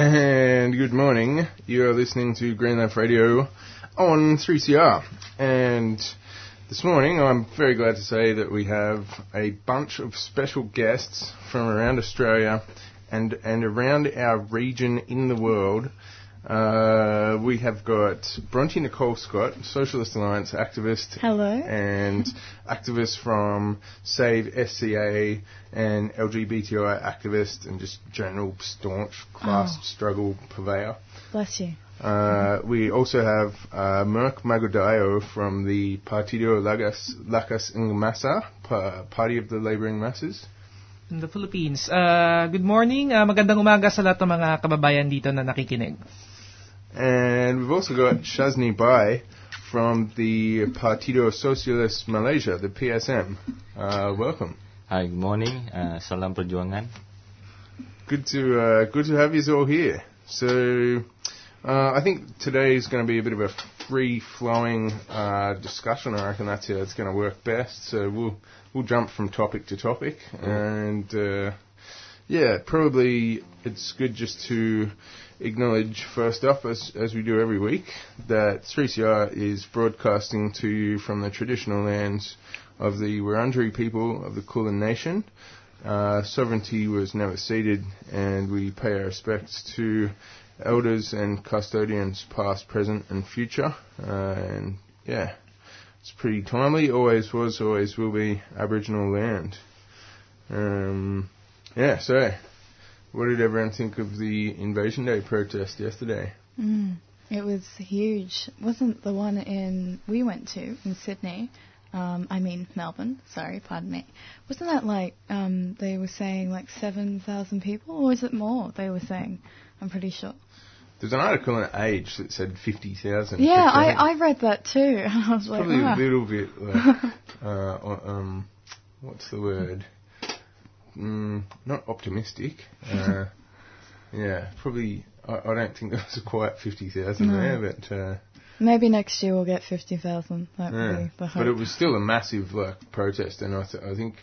And good morning. You are listening to Green Left Radio on 3CR. And this morning I'm very glad to say that we have a bunch of special guests from around Australia and, and around our region in the world. Uh, we have got Bronte Nicole Scott, Socialist Alliance activist. Hello. And activist from Save SCA and LGBTI activist and just general staunch class Oh. struggle purveyor. Bless you. Uh, we also have uh, Merck Magodayo from the Partido Lakas, Lakas ng Masa, pa- Party of the Laboring Masses. in the Philippines. Uh, good morning. Uh, magandang umaga sa lahat ng mga kababayan dito na nakikinig. And we've also got Shazni Bai from the Partido Socialist Malaysia, the PSM. Uh, welcome. Hi, good morning. Uh, salam perjuangan. Good to uh, good to have you all here. So, uh, I think today is going to be a bit of a free-flowing uh, discussion. I reckon that's how it's going to work best. So we'll we'll jump from topic to topic, and uh, yeah, probably it's good just to acknowledge first up, as as we do every week, that 3CR is broadcasting to you from the traditional lands of the Wurundjeri people of the Kulin Nation. Uh, sovereignty was never ceded, and we pay our respects to elders and custodians, past, present, and future. Uh, and yeah, it's pretty timely. Always was, always will be Aboriginal land. Um, yeah. So, what did everyone think of the Invasion Day protest yesterday? Mm. It was huge. Wasn't the one in we went to in Sydney? Um, I mean Melbourne. Sorry, pardon me. Wasn't that like um, they were saying like seven thousand people, or was it more? They were saying. I'm pretty sure. There's an article in Age that said 50,000. Yeah, I, I read that too. I was like, probably ah. a little bit like, uh, um, what's the word? Mm, not optimistic. Uh, yeah, probably. I, I don't think there was quite fifty thousand No. there, but uh, Maybe next year we'll get fifty thousand. Yeah. be the hope. but it was still a massive like protest, and I, th- I think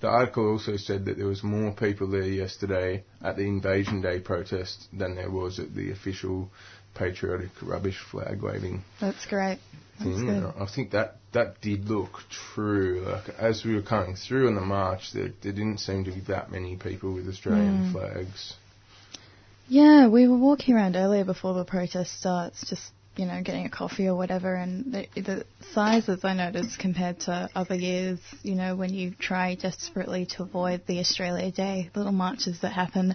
the article also said that there was more people there yesterday at the Invasion Day protest than there was at the official patriotic rubbish flag waving That's great. That's thing. good. I think that that did look true. Like as we were coming through in the march, there, there didn't seem to be that many people with Australian Mm. flags. Yeah, we were walking around earlier before the protest starts, just you know, getting a coffee or whatever, and the, the sizes I noticed compared to other years, you know, when you try desperately to avoid the Australia Day little marches that happen,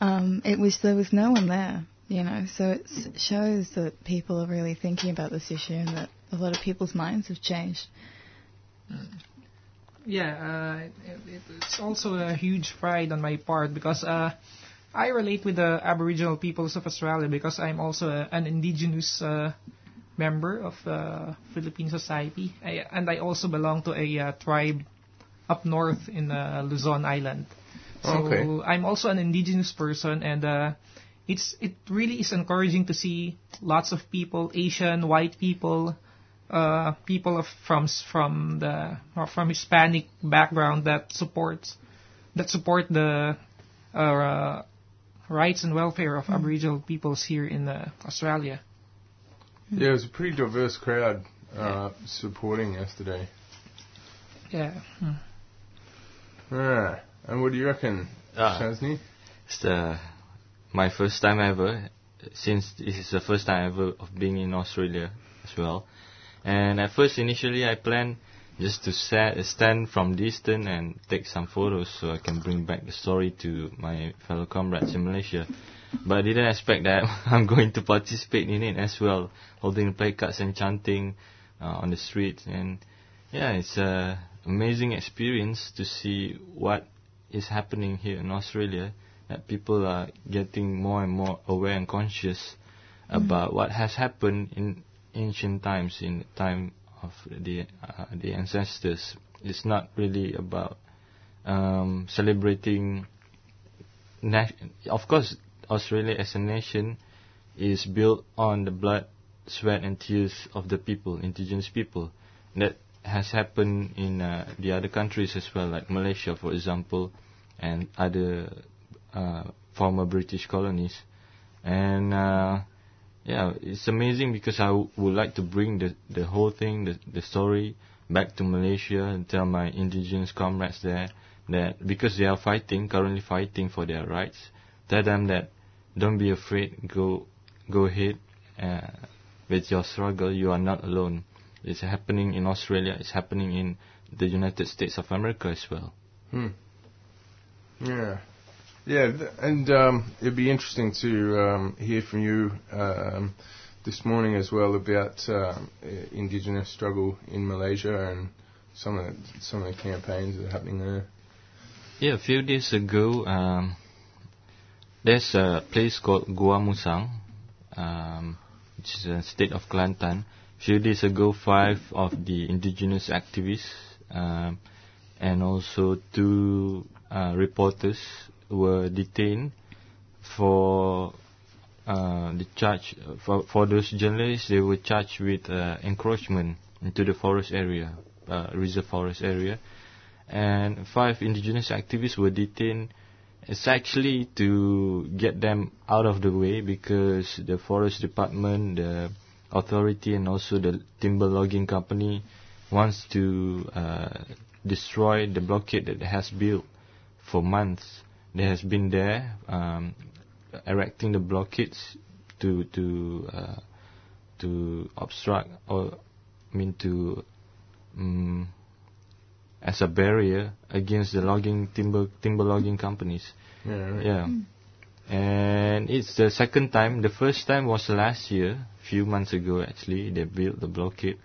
um, it was there was no one there, you know, so it shows that people are really thinking about this issue and that a lot of people's minds have changed. Yeah, uh, it, it, it's also a huge pride on my part because uh, I relate with the Aboriginal peoples of Australia because I'm also a, an indigenous uh, member of uh, Philippine society, I, and I also belong to a uh, tribe up north in uh, Luzon Island. So Okay. I'm also an indigenous person, and uh, it's it really is encouraging to see lots of people, Asian, white people, uh, people of from from the or from Hispanic background that supports that support the uh, uh, rights and welfare of Aboriginal peoples here in uh, Australia. Yeah, it was a pretty diverse crowd uh, supporting yesterday. Yeah. Hmm. Ah, and what do you reckon, Ah. Shazni? It's the, my first time ever, since this is the first time ever of being in Australia as well. And at first, initially, I planned just to sa- stand from distance and take some photos so I can bring back the story to my fellow comrades in Malaysia. But I didn't expect that I'm going to participate in it as well, holding the placards and chanting uh, on the streets. And yeah, it's a amazing experience to see what is happening here in Australia. That people are getting more and more aware and conscious about what has happened in ancient times, in the time of the uh, the ancestors. It's not really about um, celebrating. Na- of course, Australia as a nation is built on the blood, sweat, and tears of the people, indigenous people. That has happened in uh, the other countries as well, like Malaysia, for example, and other uh, former British colonies. and uh, yeah, it's amazing because I w- would like to bring the the whole thing, the the story, back to Malaysia and tell my indigenous comrades there that because they are fighting, currently fighting for their rights, tell them that don't be afraid, go go ahead uh, with your struggle. You are not alone. It's happening in Australia. It's happening in the United States of America as well. Hmm. Yeah. Yeah, and um, it'd be interesting to um, hear from you um, this morning as well about i- Indigenous struggle in Malaysia and some of the, some of the campaigns that are happening there. Yeah, a few days ago, um, there's a place called Gua Musang, um, which is a state of Kelantan. A few days ago, five of the indigenous activists and also two uh, reporters were detained for uh, the charge for for those journalists. They were charged with uh, encroachment into the forest area, uh, reserve forest area and five indigenous activists were detained. It's actually to get them out of the way because the forest department, the authority, and also the timber logging company wants to uh, destroy the blockade that has built for months. They has been there um, erecting the blockades to to uh, to obstruct or I mean to um, as a barrier against the logging timber timber logging companies. Yeah. Right. Yeah. And it's the second time. The first time was last year, few months ago actually. They built the blockade,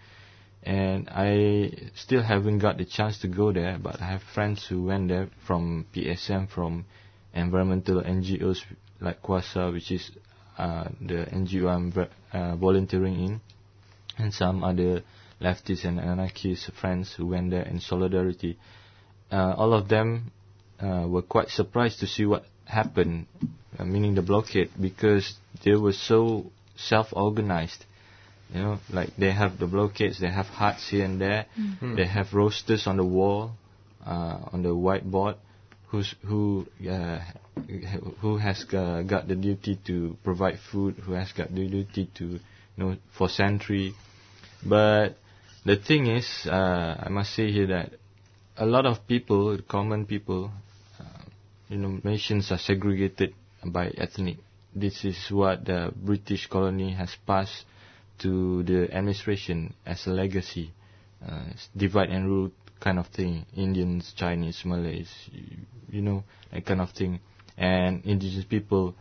and I still haven't got the chance to go there. But I have friends who went there from PSM, from environmental NGOs like Kuasa, which is uh, the NGO I'm uh, volunteering in, and some other leftists and anarchist friends who went there in solidarity. Uh, all of them uh, were quite surprised to see what happened, uh, meaning the blockade, because they were so self-organized. You know, like they have the blockades, they have huts here and there, they have roasters on the wall, uh, on the whiteboard, who's who uh, who has uh, got the duty to provide food, who has got the duty to you know for sentry. But the thing is, uh, I must say here that a lot of people, common people, uh, you know, nations are segregated by ethnic. This is what the British colony has passed to the administration as a legacy. Uh, divide and rule kind of thing. Indians, Chinese, Malays, you, you know, that kind of thing. And indigenous people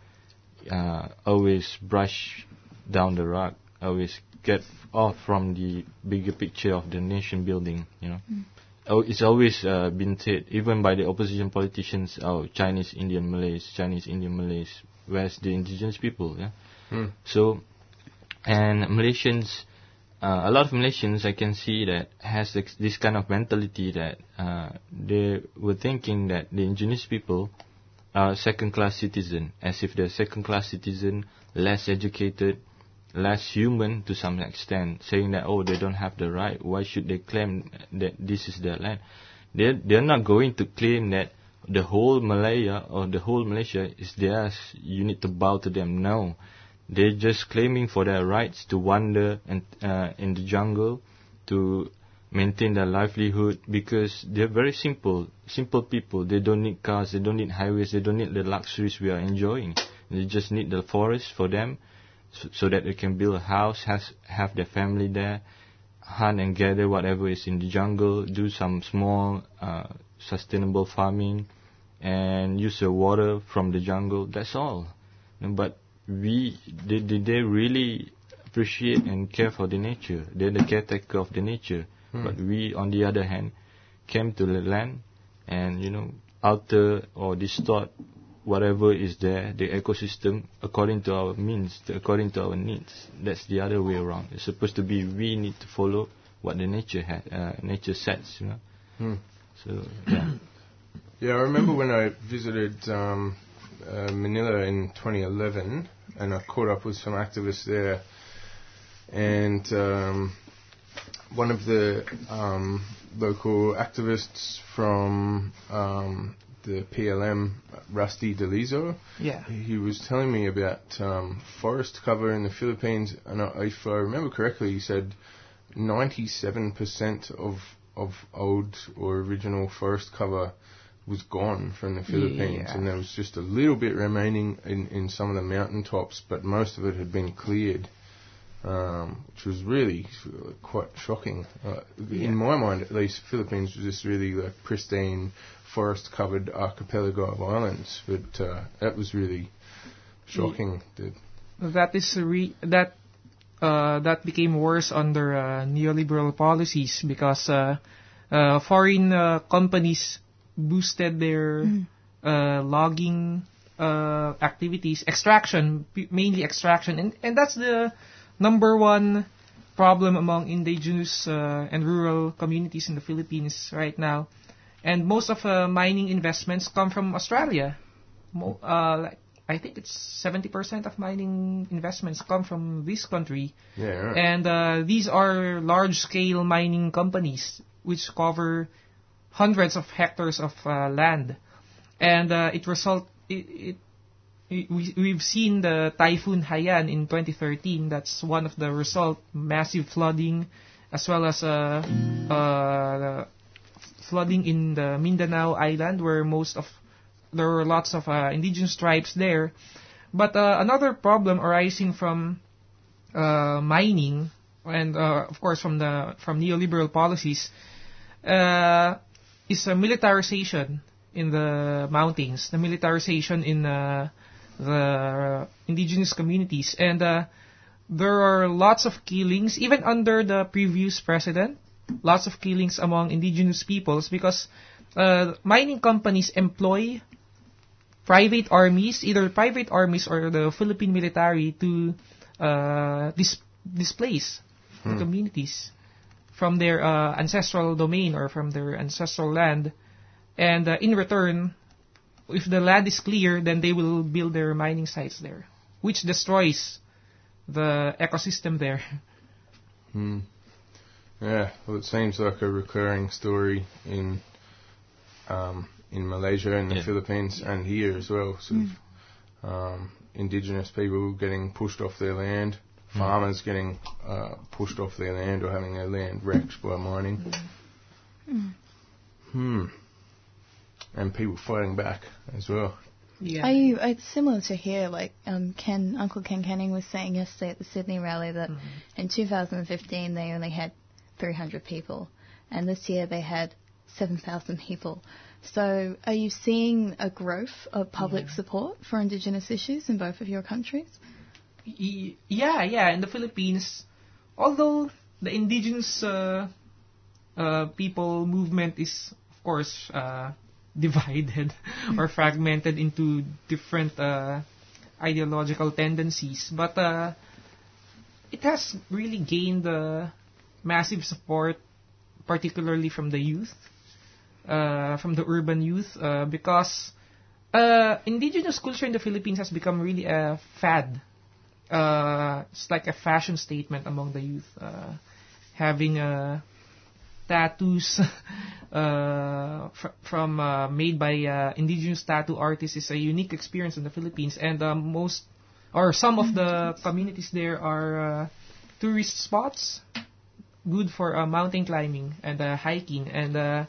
uh, always brush down the rug, always get off from the bigger picture of the nation building, you know. Oh, it's always uh, been said, even by the opposition politicians, oh, Chinese, Indian, Malays, Chinese, Indian, Malays, whereas the indigenous people, yeah. Hmm. So, and Malaysians, uh, a lot of Malaysians I can see that has this, this kind of mentality that uh, they were thinking that the indigenous people are second-class citizen, as if they're second-class citizen, less educated, less human to some extent, saying that oh they don't have the right. Why should they claim that this is their land? They they're not going to claim that the whole Malaya or the whole Malaysia is theirs. You need to bow to them. No, they're just claiming for their rights to wander and uh, in the jungle, to maintain their livelihood because they're very simple, simple people. They don't need cars, they don't need highways, they don't need the luxuries we are enjoying. They just need the forest for them, so, so that they can build a house, has have their family there, hunt and gather whatever is in the jungle, do some small uh, sustainable farming, and use the water from the jungle. That's all. But we did, did they really appreciate and care for the nature? They're the caretaker of the nature. But we, on the other hand, came to the land and you know alter or distort whatever is there, the ecosystem, according to our means, according to our needs. That's the other way around. It's supposed to be we need to follow what the nature ha- uh, nature sets, you know. Hmm. So yeah. Yeah, I remember when I visited um, uh, Manila in 2011, and I caught up with some activists there, and um, one of the um, local activists from um, the PLM, Rusty Delizo. Yeah. He was telling me about um, forest cover in the Philippines, and I- if I remember correctly, he said 97% of of old or original forest cover was gone from the Philippines, Yeah. and there was just a little bit remaining in, in some of the mountain tops, but most of it had been cleared, um, which was really quite shocking. Uh, Yeah. In my mind, at least, Philippines was just really like pristine, forest-covered archipelago of islands, but uh, that was really shocking. That that is re- that uh, that became worse under uh, neoliberal policies because uh, uh, foreign uh, companies boosted their uh, logging uh, activities, extraction, mainly extraction, and and that's the number one problem among indigenous uh, and rural communities in the Philippines right now. And most of uh, mining investments come from Australia. Mo- uh, like I think it's 70% of mining investments come from this country. yeah, right. And uh, these are large-scale mining companies which cover hundreds of hectares of uh, land. And uh, it result it, it, we, we've seen the typhoon Haiyan in 2013. That's one of the result, massive flooding, as well as uh, uh, flooding in the Mindanao island where most of there were lots of uh, indigenous tribes there. But uh, another problem arising from uh, mining and uh, of course from the from neoliberal policies uh, is a militarization in the mountains, the militarization in uh, the indigenous communities, and uh, there are lots of killings even under the previous president. Lots of killings among indigenous peoples because uh, mining companies employ private armies, either private armies or the Philippine military, to uh, dis- displace the communities from their uh, ancestral domain or from their ancestral land. And uh, in return, if the land is clear, then they will build their mining sites there, which destroys the ecosystem there. Hmm. Yeah, well, it seems like a recurring story in um, in Malaysia and the Yeah. Philippines and here as well. Sort of um, indigenous people getting pushed off their land, farmers getting uh, pushed off their land or having their land wrecked by mining. Hmm. And people fighting back as well. Yeah. Are you? It's similar to here. Like um, Ken, Uncle Ken Canning was saying yesterday at the Sydney rally that in 2015 they only had 300 people, and this year they had 7,000 people. So, are you seeing a growth of public support for Indigenous issues in both of your countries? Yeah, yeah. In the Philippines, although the indigenous uh, uh, people movement is, of course, uh, divided or fragmented into different uh, ideological tendencies, but uh, it has really gained uh, massive support, particularly from the youth, uh, from the urban youth, uh, because uh, indigenous culture in the Philippines has become really a fad uh, it's like a fashion statement among the youth. Uh, having uh, tattoos uh, fr- from uh, made by uh, indigenous tattoo artists is a unique experience in the Philippines, and uh, most or some of the communities there are uh, tourist spots, good for uh, mountain climbing and uh, hiking, and uh,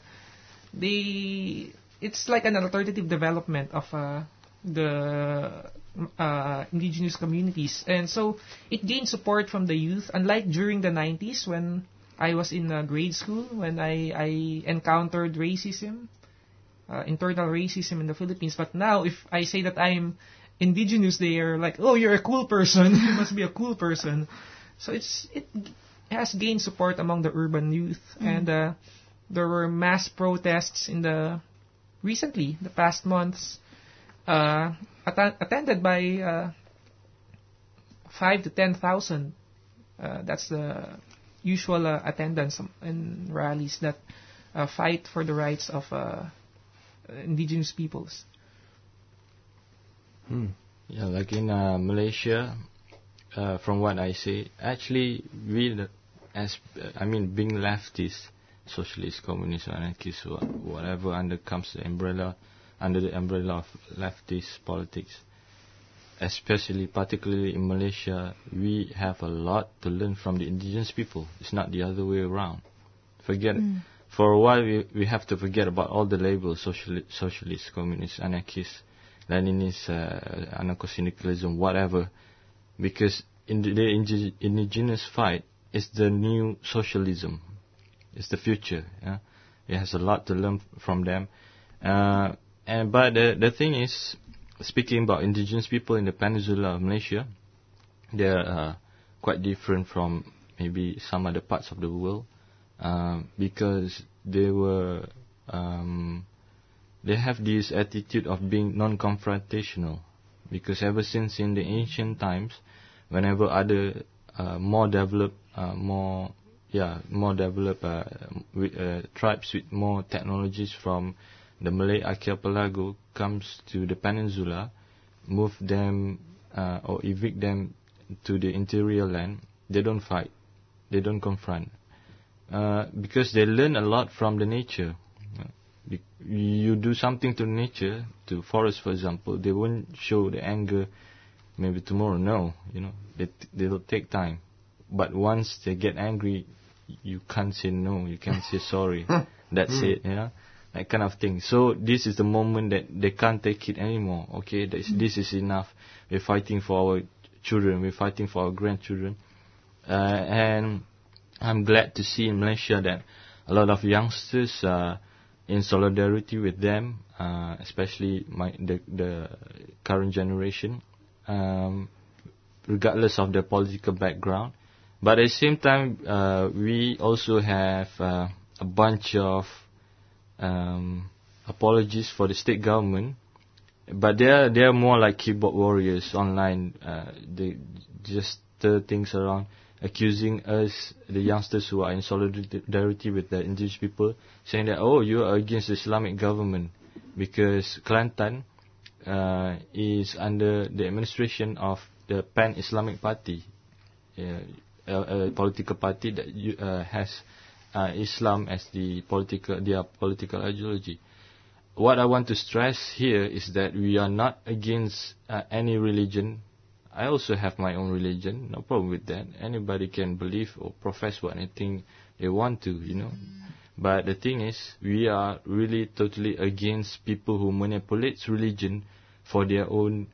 they it's like an alternative development of uh, the uh, indigenous communities, and so it gained support from the youth. Unlike during the 90s when I was in uh, grade school, when I I encountered racism, uh, internal racism in the Philippines. But now, if I say that I'm indigenous, they are like, "Oh, you're a cool person. you must be a cool person." So it's it has gained support among the urban youth, and uh, there were mass protests in the recently, the past months, uh, atta- attended by uh, five to ten thousand. Uh, that's the usual uh, attendance in rallies that uh, fight for the rights of uh, indigenous peoples. Hmm. Yeah, like in uh, Malaysia, uh, from what I see, actually we, as I mean, being leftist, socialist, communist, anarchist, whatever under comes the umbrella under the umbrella of leftist politics. Especially, particularly in Malaysia, we have a lot to learn from the indigenous people. It's not the other way around. Forget for a while we, we have to forget about all the labels sociali- socialist, communist, anarchist, Leninist, uh, anarcho-syndicalism, whatever, because in the, the indigenous fight is the new socialism. It's the future. Yeah? It has a lot to learn from them. Uh, and but the the thing is, speaking about indigenous people in the peninsula of Malaysia, they're uh, quite different from maybe some other parts of the world um, because they were um, they have this attitude of being non-confrontational. Because ever since in the ancient times whenever other uh, more developed uh, more yeah more developed uh, with, uh, tribes with more technologies from the Malay archipelago comes to the peninsula move them uh, or evict them to the interior land they don't fight they don't confront uh, because they learn a lot from the nature. You do something to nature, to forest for example, they won't show the anger maybe tomorrow. No, you know, they they'll take time. But once they get angry, you can't say no, you can't say sorry. That's it, you know, that kind of thing. So this is the moment that they can't take it anymore. Okay, this, this is enough. We're fighting for our children. We're fighting for our grandchildren, uh, and I'm glad to see in Malaysia that a lot of youngsters are in solidarity with them, uh, especially my the the current generation, um, regardless of their political background. But at the same time, uh, we also have uh, a bunch of um, apologies for the state government, but they are they are more like keyboard warriors online. Uh, they just stir things around accusing us, the youngsters who are in solidarity with the indigenous people, saying that, oh, you are against the Islamic government because Kelantan uh, is under the administration of the Pan-Islamic Party, uh, a, a political party that you, uh, has uh, Islam as the political, their political ideology. What I want to stress here is that we are not against uh, any religion I also have my own religion, no problem with that. Anybody can believe or profess what anything they want to, you know. But the thing is, we are really totally against people who manipulate religion for their own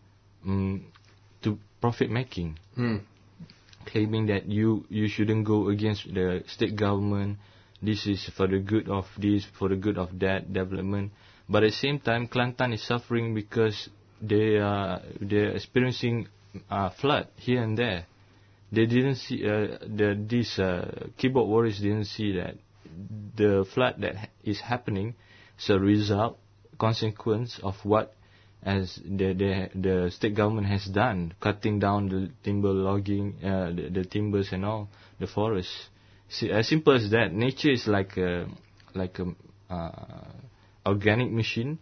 um, to profit making, Hmm. Claiming that you you shouldn't go against the state government. This is for the good of this, for the good of that development. But at the same time, Kelantan is suffering because they are they're experiencing flood here and there. They didn't see uh, the these uh, keyboard warriors didn't see that the flood that is happening is a result consequence of what as the the the state government has done, cutting down the timber logging, uh, the, the timbers and all the forests. See, as simple as that. Nature is like a like a uh, organic machine.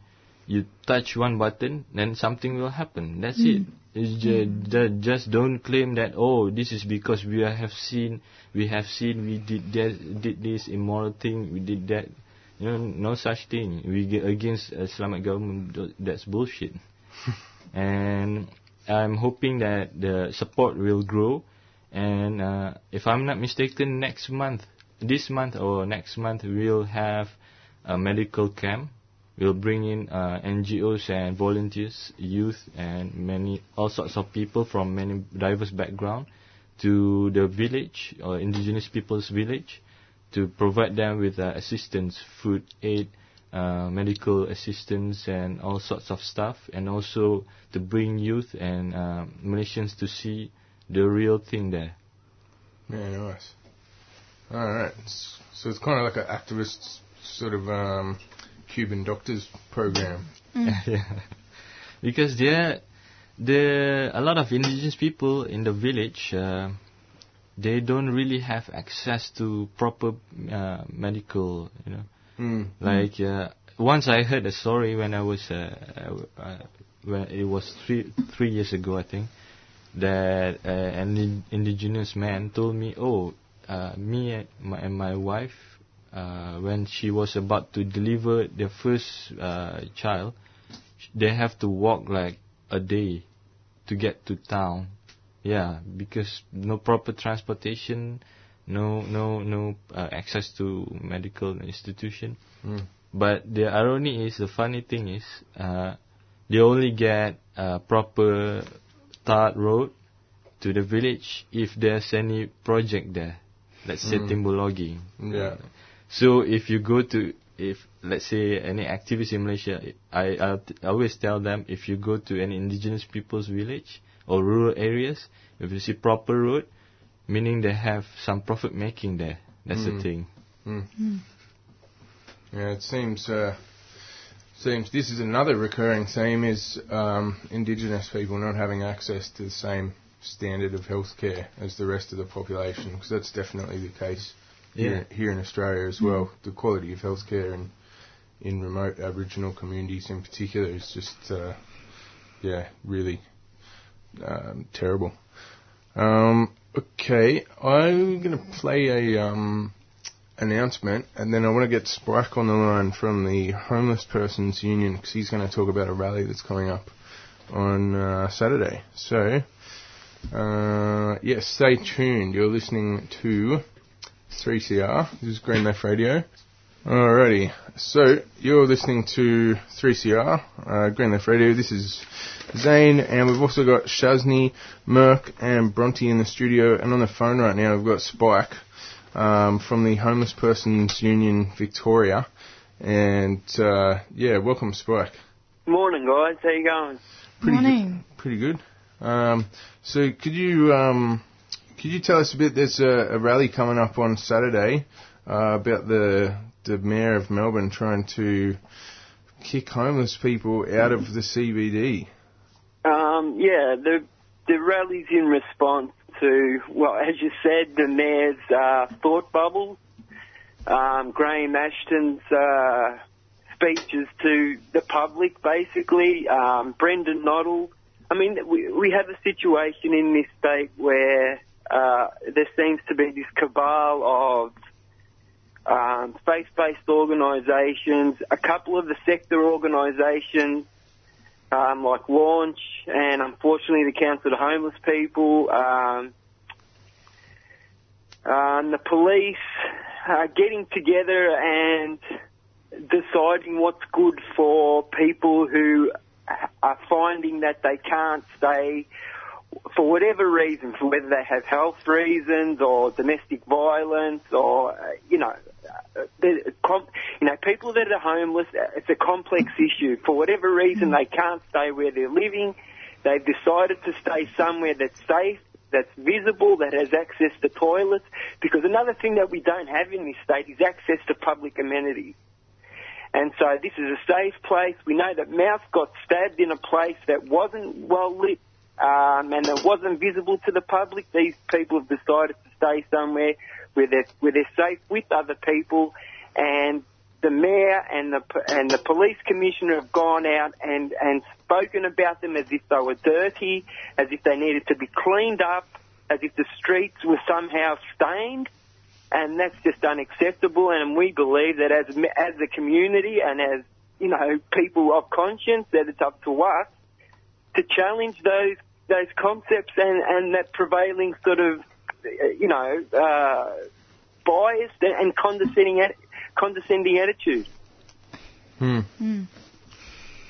You touch one button, then something will happen. That's it. It's ju- ju- just don't claim that oh this is because we have seen we have seen we did that did this immoral thing we did that know no such thing. We get against Islamic government that's bullshit. And I'm hoping that the support will grow. And uh, if I'm not mistaken next month this month or next month we'll have a medical camp. We'll bring in uh, NGOs and volunteers, youth, and many all sorts of people from many diverse background to the village or indigenous people's village to provide them with uh, assistance, food aid, uh, medical assistance, and all sorts of stuff, and also to bring youth and uh, Malaysians to see the real thing there. Yeah, nice. All right. So it's kind of like an activist sort of um, Cuban doctors program. yeah. Because there, there a lot of indigenous people in the village. Uh, they don't really have access to proper uh, medical, you know. Mm. Like uh, once I heard a story when I was uh, uh, when it was three three years ago, I think, that uh, an in- indigenous man told me, "Oh, uh, me and my, and my wife, uh, when she was about to deliver the first uh, child, they have to walk like a day to get to town. Yeah, because no proper transportation, no no no uh, access to medical institution. Mm. But the irony is, the funny thing is, uh, they only get a proper tarred road to the village if there's any project there, let's say Mm. timber logging. Yeah. So if you go to, if let's say any activity in Malaysia, I, I I always tell them if you go to any indigenous people's village or rural areas, if you see proper road, meaning they have some profit making there. That's the Mm. thing. Yeah, it seems uh, seems this is another recurring theme is um, Indigenous people not having access to the same standard of healthcare as the rest of the population, because that's definitely the case here, here in Australia as well. The quality of healthcare in in remote Aboriginal communities in particular is just uh, yeah really um, terrible. Um, okay, I'm gonna play a um, announcement, and then I want to get Spike on the line from the Homeless Persons Union because he's going to talk about a rally that's coming up on uh, Saturday. So, uh, yes, stay tuned. You're listening to 3CR. This is Green Left Radio. Alrighty, so you're listening to 3CR, uh, Green Left Radio. This is Zane, and we've also got Shazni, Merck, and Bronte in the studio. And on the phone right now, we've got Spike um, from the Homeless Persons Union Victoria. And uh, yeah, welcome, Spike. Morning, guys. How you going? Pretty Morning. Good, pretty good. Um, so could you um, could you tell us a bit? There's a, a rally coming up on Saturday uh, about the the mayor of Melbourne trying to kick homeless people out of the CBD. Um, yeah, the the rally's in response to well, as you said, the mayor's uh, thought bubble, um, Graham Ashton's uh, speeches to the public, basically, um, Brendan Noddle. I mean, we we have a situation in this state where uh, there seems to be this cabal of um, faith-based organisations, a couple of the sector organisations um, like Launch and unfortunately the Council of Homeless People, um, um, the police uh, getting together and deciding what's good for people who are finding that they can't stay for whatever reason, for whether they have health reasons or domestic violence or, uh, you know, uh, you know, people that are homeless, uh, it's a complex issue. For whatever reason, they can't stay where they're living. They've decided to stay somewhere that's safe, that's visible, that has access to toilets. Because another thing that we don't have in this state is access to public amenities. And so this is a safe place. We know that Mouse got stabbed in a place that wasn't well lit um, and that wasn't visible to the public. These people have decided to stay somewhere where they're where they're safe with other people, and the mayor and the and the police commissioner have gone out and and spoken about them as if they were dirty, as if they needed to be cleaned up, as if the streets were somehow stained and that's just unacceptable. And we believe that as as a community and as you know people of conscience, that it's up to us to challenge those those concepts and and that prevailing sort of uh, you know uh, biased and condescending at, condescending attitude. Hmm. Mm.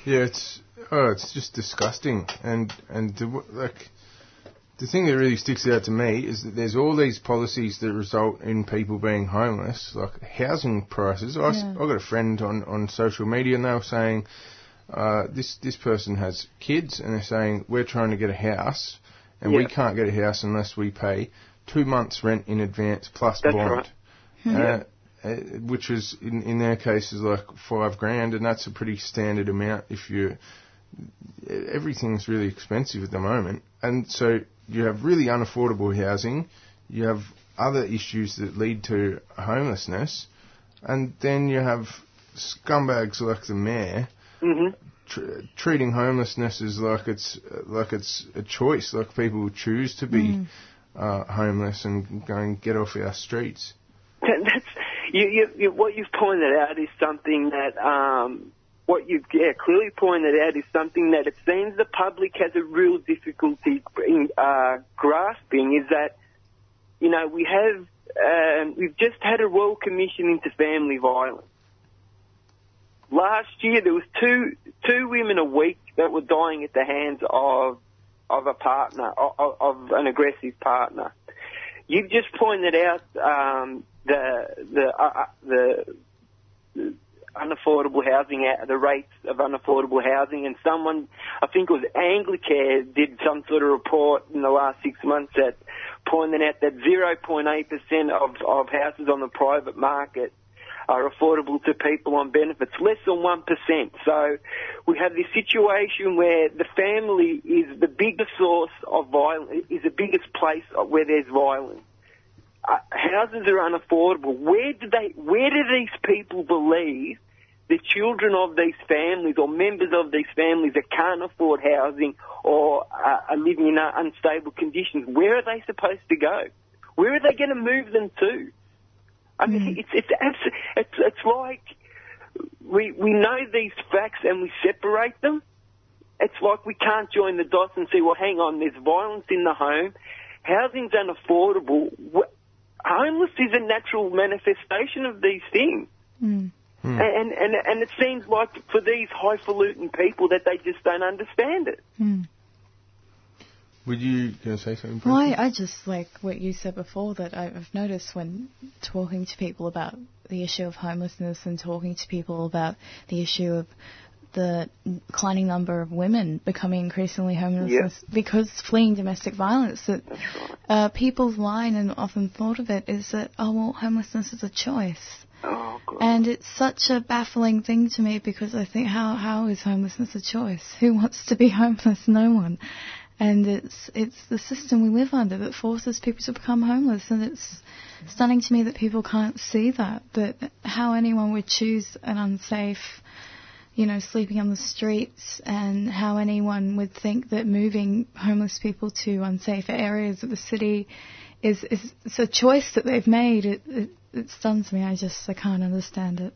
Yeah, it's oh, it's just disgusting, and and the, like the thing that really sticks out to me is that there's all these policies that result in people being homeless, like housing prices. I, s- Yeah. I got a friend on on social media, and they were saying uh, this this person has kids, and they're saying we're trying to get a house, and we can't get a house unless we pay two months rent in advance plus That's bond. right. Uh, uh, which is in in their case is like five grand, and that's a pretty standard amount if you. Everything's really expensive at the moment, and so you have really unaffordable housing. You have other issues that lead to homelessness, and then you have scumbags like the mayor hmm tr- treating homelessness as like it's like it's a choice, like people choose to be uh, homeless and go and get off our streets. That's you, you, you, what you've pointed out is something that um, what you've yeah, clearly pointed out is something that it seems the public has a real difficulty in, uh, grasping is that, you know, we have, um, we've just had a Royal Commission into family violence. Last year there was two, two women a week that were dying at the hands of, of a partner, of, of an aggressive partner. You've just pointed out, um, the, the, uh, uh the, unaffordable housing, the rates of unaffordable housing, and someone, I think it was Anglicare, did some sort of report in the last six months that pointed out that 0.8% of, of houses on the private market are affordable to people on benefits, less than 1%. So we have this situation where the family is the biggest source of violence, is the biggest place where there's violence uh, houses are unaffordable. Where do they? Where do these people believe the children of these families or members of these families that can't afford housing or uh, are living in unstable conditions? Where are they supposed to go? Where are they going to move them to? I mean, mm. it's, it's it's it's it's like we we know these facts and we separate them. It's like we can't join the dots and say, well, hang on, there's violence in the home, housing's unaffordable homeless is a natural manifestation of these things. Mm. And, and, and it seems like for these highfalutin people that they just don't understand it. Mm. Would you going to say something? Well, I, I, just like what you said before that I've noticed when talking to people about the issue of homelessness and talking to people about the issue of the declining number of women becoming increasingly homeless yep. because fleeing domestic violence. That uh, people's line and often thought of it is that oh well, homelessness is a choice. Oh, and it's such a baffling thing to me because I think how how is homelessness a choice? Who wants to be homeless? No one. And it's it's the system we live under that forces people to become homeless, and it's stunning to me that people can't see that. That how anyone would choose an unsafe you know, sleeping on the streets and how anyone would think that moving homeless people to unsafe areas of the city is, is it's a choice that they've made. It, it, it stuns me. I just I can't understand it.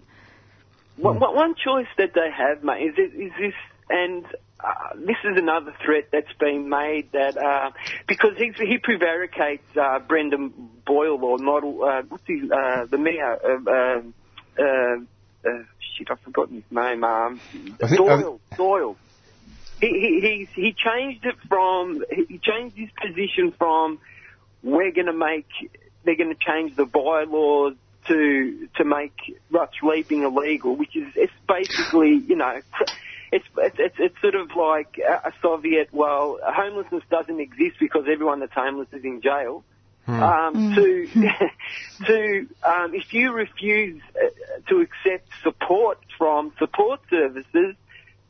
One, one choice that they have made is, is this, and uh, this is another threat that's been made that uh, because he he prevaricates uh, Brendan Boyle or model uh, what's his, uh, the mayor of. Uh, uh, uh, shit, I've forgotten his name. Um, Doyle. Doyle. He, he, he, he changed it from, he changed his position from, we're going to make, they're going to change the bylaws to, to make rough sleeping illegal, which is, it's basically, you know, it's, it's, it's sort of like a Soviet, well, homelessness doesn't exist because everyone that's homeless is in jail. Hmm. Um, mm. To to um, if you refuse uh, to accept support from support services,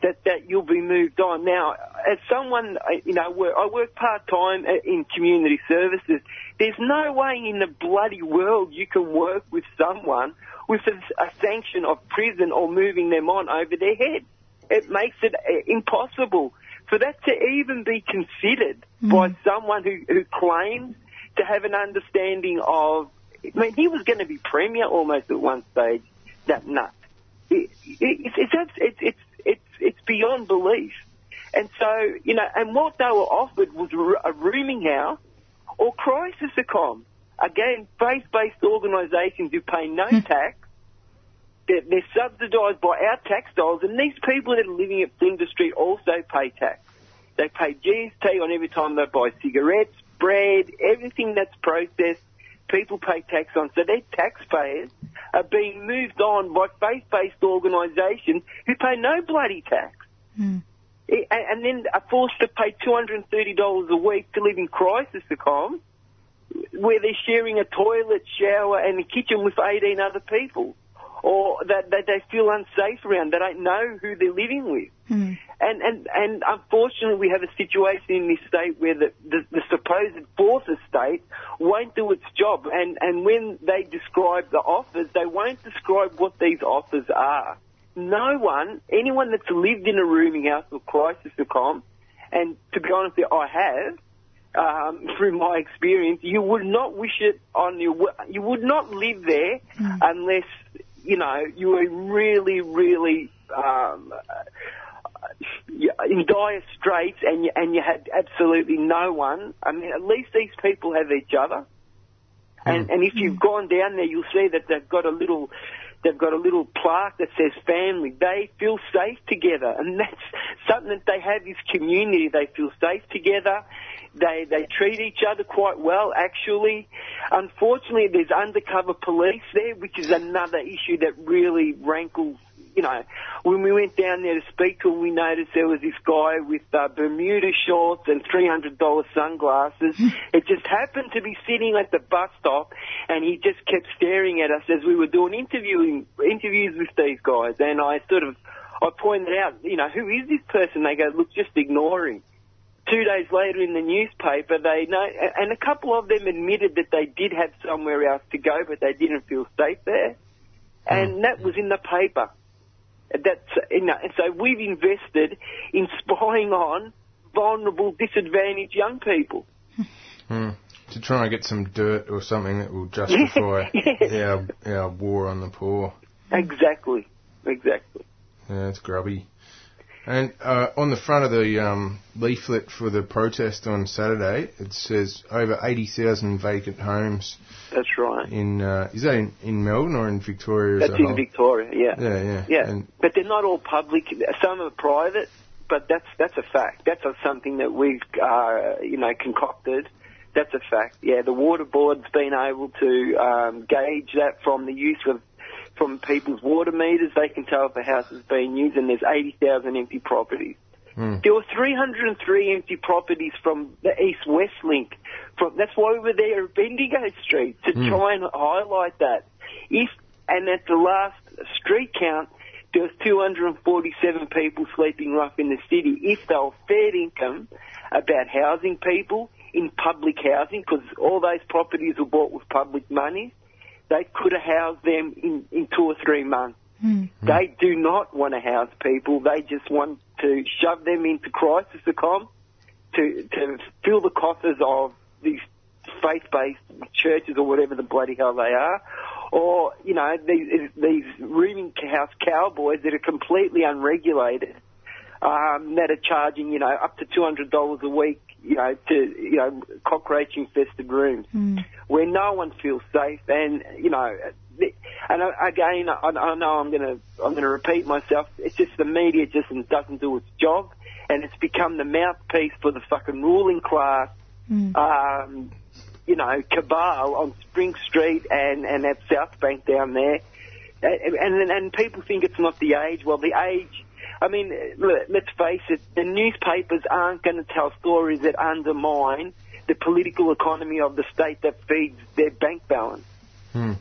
that that you'll be moved on. Now, as someone uh, you know, I work part time uh, in community services. There's no way in the bloody world you can work with someone with a, a sanction of prison or moving them on over their head. It makes it impossible for that to even be considered mm. by someone who, who claims to have an understanding of. I mean, he was going to be premier almost at one stage. That nut. It, it, it's, it's, it's, it's, it's beyond belief. And so, you know, and what they were offered was a rooming house or crisis accom. Again, faith-based organisations who pay no hmm. tax. They're, they're subsidised by our tax dollars, and these people that are living at Flinders Street also pay tax. They pay GST on every time they buy cigarettes, bread, everything that's processed, people pay tax on. So their taxpayers are being moved on by faith-based organisations who pay no bloody tax. Mm. And then are forced to pay $230 a week to live in crisis accom, where they're sharing a toilet, shower and a kitchen with 18 other people or that, that they feel unsafe around. They don't know who they're living with. Mm. And, and, and unfortunately we have a situation in this state where the, the, the supposed fourth estate won't do its job. And, and when they describe the offers, they won't describe what these offers are. No one, anyone that's lived in a rooming house or crisis accom, and to be honest, I have, um, through my experience, you would not wish it on your, you would not live there mm. unless you know, you were really, really um, uh, in dire straits and you, and you had absolutely no one. I mean, at least these people have each other. And, and if you've gone down there, you'll see that they've got a little, they've got a little plaque that says family. They feel safe together, and that's something that they have is community. They feel safe together. They they treat each other quite well, actually. Unfortunately, there's undercover police there, which is another issue that really rankles you know, when we went down there to speak to him, we noticed there was this guy with uh, Bermuda shorts and $300 sunglasses. it just happened to be sitting at the bus stop, and he just kept staring at us as we were doing interviewing interviews with these guys. And I sort of, I pointed out, you know, who is this person? They go, look, just ignore him. Two days later in the newspaper, they know, and a couple of them admitted that they did have somewhere else to go, but they didn't feel safe there. And that was in the paper. That's, you know, and so we've invested in spying on vulnerable, disadvantaged young people. Hmm. To try and get some dirt or something that will justify Yes. our, our war on the poor. Exactly, exactly. Yeah, it's grubby. And uh, on the front of the um, leaflet for the protest on Saturday, it says over 80,000 vacant homes That's right. in, uh, is that in, in Melbourne or in Victoria as That's in whole? Victoria, yeah. Yeah, yeah. Yeah, And, but they're not all public. Some are private, but that's that's a fact. That's something that we've uh, you know concocted. That's a fact. Yeah, the water board's been able to um, gauge that from the use of from people's water meters. They can tell if a house is being used, and there's 80,000 empty properties. Hmm. There were 303 empty properties from the East-West link. From that's why we were there at Bendigo Street to Hmm. try and highlight that. If and at the last street count, there was 247 people sleeping rough in the city. If they were fair income about housing people in public housing, because all those properties were bought with public money, they could have housed them in, in two or three months. They do not want to house people. They just want to shove them into crisis accom to to fill the coffers of these faith-based churches or whatever the bloody hell they are, or you know these these rooming house cowboys that are completely unregulated, um, that are charging you know up to two hundred dollars a week, you know to you know cockroach infested rooms where no one feels safe, and you know, and again, I, I know I'm gonna I'm gonna repeat myself. It's just the media just doesn't do its job, and it's become the mouthpiece for the fucking ruling class. Um, you know, cabal on Spring Street and and at South Bank down there, and and, and people think it's not the age. Well, the age. I mean, look, let's face it, the newspapers aren't going to tell stories that undermine the political economy of the state that feeds their bank balance. Hmm.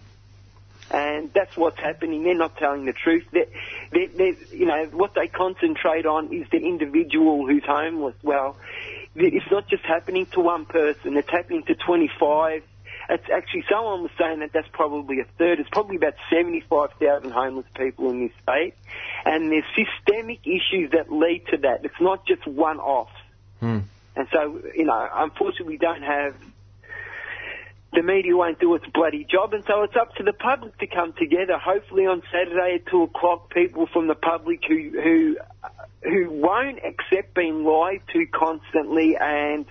And that's what's happening. They're not telling the truth. They're, they're, they're, you know, what they concentrate on is the individual who's homeless. Well, it's not just happening to one person. It's happening to 25. It's actually, someone was saying that that's probably a third. It's probably about 75,000 homeless people in this state. And there's systemic issues that lead to that. It's not just one-off. Hmm. And so, you know, unfortunately, we don't have the media won't do its bloody job, and so it's up to the public to come together. Hopefully, on Saturday at two o'clock, people from the public who who who won't accept being lied to constantly and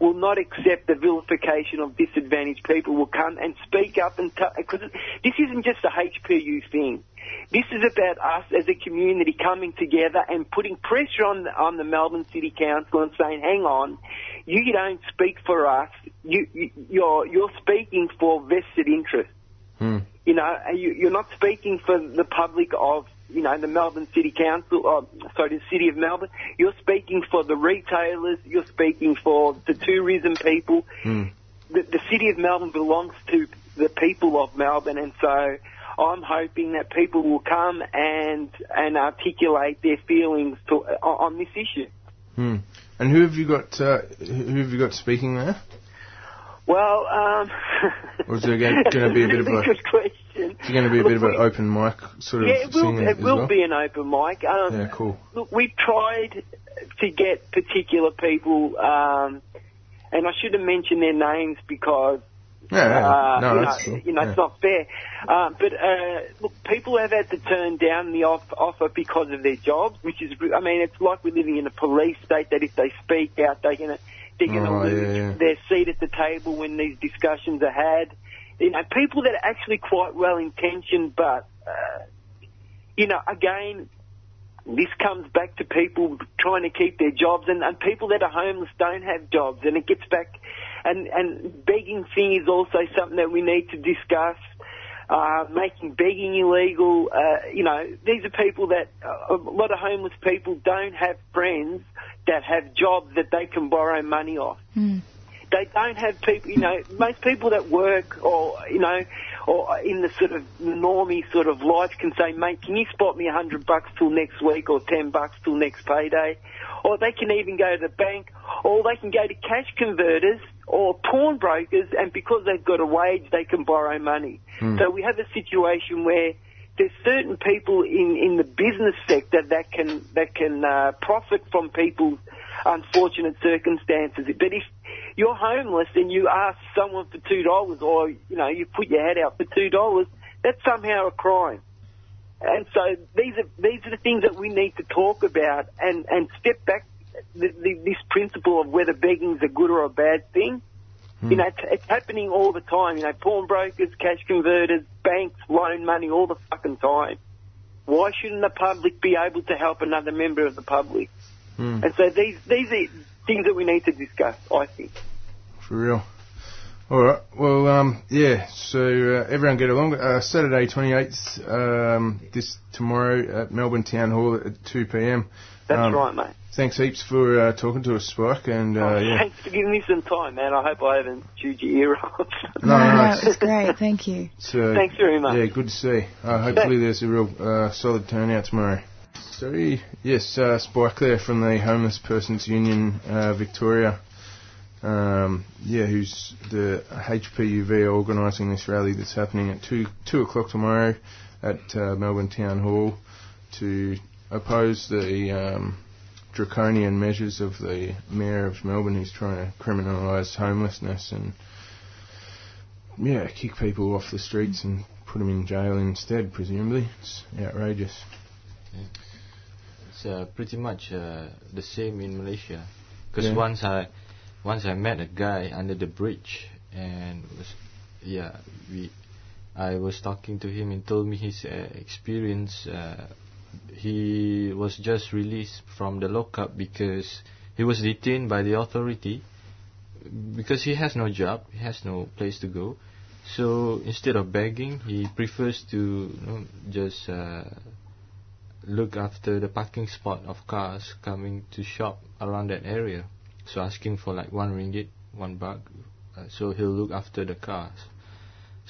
will not accept the vilification of disadvantaged people will come and speak up and because this isn't just a HPU thing. This is about us as a community coming together and putting pressure on the, on the Melbourne City Council and saying, "Hang on, you don't speak for us. You, you you're you're speaking for vested interests. Hmm. You know, you, you're not speaking for the public of you know the Melbourne City Council. Or, sorry, the City of Melbourne. You're speaking for the retailers. You're speaking for the tourism people. Hmm. The, the City of Melbourne belongs to the people of Melbourne, and so. I'm hoping that people will come and and articulate their feelings to, on, on this issue. Hmm. And who have you got? Uh, who have you got speaking there? Well, um, Or is there going to be a bit of a? good question. Is going to be a bit of an open mic sort of Yeah, it will, it will well? be an open mic. Um, Yeah, cool. Look, we've tried to get particular people, um, and I should have mentioned their names because Yeah, yeah. Uh, no, you that's know, cool. you know, yeah. it's not fair. Uh, but uh, look, people have had to turn down the off- offer because of their jobs, which is, I mean, it's like we're living in a police state that if they speak out, they're gonna Oh, yeah. their seat at the table when these discussions are had. You know, people that are actually quite well intentioned, but uh, you know, again, this comes back to people trying to keep their jobs and, and people that are homeless don't have jobs and it gets back and, and begging thing is also something that we need to discuss. Uh, making begging illegal, uh, you know, these are people that, uh, a lot of homeless people don't have friends that have jobs that they can borrow money off Mm. they don't have people, you know, most people that work or, you know, or in the sort of normie sort of life can say, mate, can you spot me a hundred bucks till next week or ten bucks till next payday? Or they can even go to the bank or they can go to cash converters or pawnbrokers and because they've got a wage they can borrow money. So we have a situation where there's certain people in, in the business sector that can that can uh, profit from people's unfortunate circumstances. But if you're homeless and you ask someone for two dollars, or you know you put your head out for two dollars, that's somehow a crime. And so these are these are the things that we need to talk about and and step back the, the, this principle of whether begging is a good or a bad thing. You know, it's, it's happening all the time. You know, pawnbrokers, cash converters, banks loan money all the fucking time. Why shouldn't the public be able to help another member of the public? Hmm. And so these these are things that we need to discuss. I think. For real. All right. Well, um, yeah. So uh, everyone get along. Uh, Saturday, twenty eighth. Um, this tomorrow at Melbourne Town Hall at two p.m. That's Um, right, mate. Thanks heaps for uh, talking to us, Spike. And uh, Oh, yeah. Thanks for giving me some time, man. I hope I haven't chewed your ear off. No, no, no, no, it's- it was great. Thank you. So, Thanks very much. Yeah, good to see. Uh, hopefully there's a real uh, solid turnout tomorrow. So, yes, uh, Spike there from the Homeless Persons Union uh, Victoria. Um, yeah, who's the HPUV organising this rally that's happening at 2, 2 o'clock tomorrow at uh, Melbourne Town Hall to oppose the um, draconian measures of the Mayor of Melbourne who's trying to criminalise homelessness and yeah, kick people off the streets and put them in jail instead, presumably. It's outrageous. It's uh, pretty much uh, the same in Malaysia. Because Yeah. once I once I met a guy under the bridge and was yeah we I was talking to him and told me his uh, experience. He was just released from the lockup because he was detained by the authority because he has no job, he has no place to go. So instead of begging, he prefers to you know, just uh, look after the parking spot of cars coming to shop around that area. So asking for like one ringgit, one buck. Uh, so he'll look after the cars.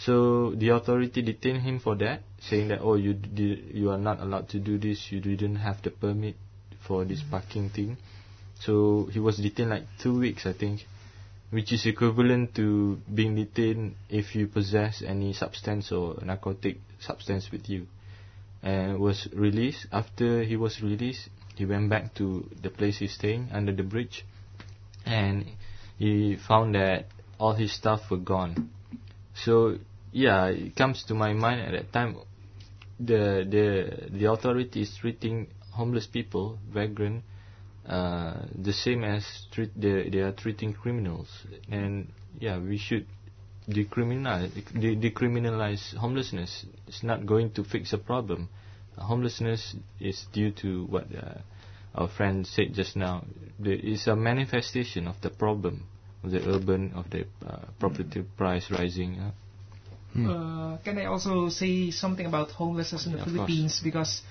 So the authority detained him for that, saying that oh you did, you are not allowed to do this. You didn't have the permit for this mm-hmm. parking thing. So he was detained like two weeks, I think, which is equivalent to being detained if you possess any substance or narcotic substance with you and was released. After he was released, he went back to the place he's staying under the bridge, and he found that all his stuff were gone. So yeah, it comes to my mind at that time, the the the authority is treating homeless people, vagrant, uh, the same as treat they they are treating criminals, and yeah, we should decriminalize de- decriminalize homelessness. It's not going to fix a problem. Homelessness is due to what uh, our friend said just now. The, it's a manifestation of the problem of the urban of the uh, property price rising. Uh, Uh, can I also say something about homelessness in the Yeah, Philippines? Because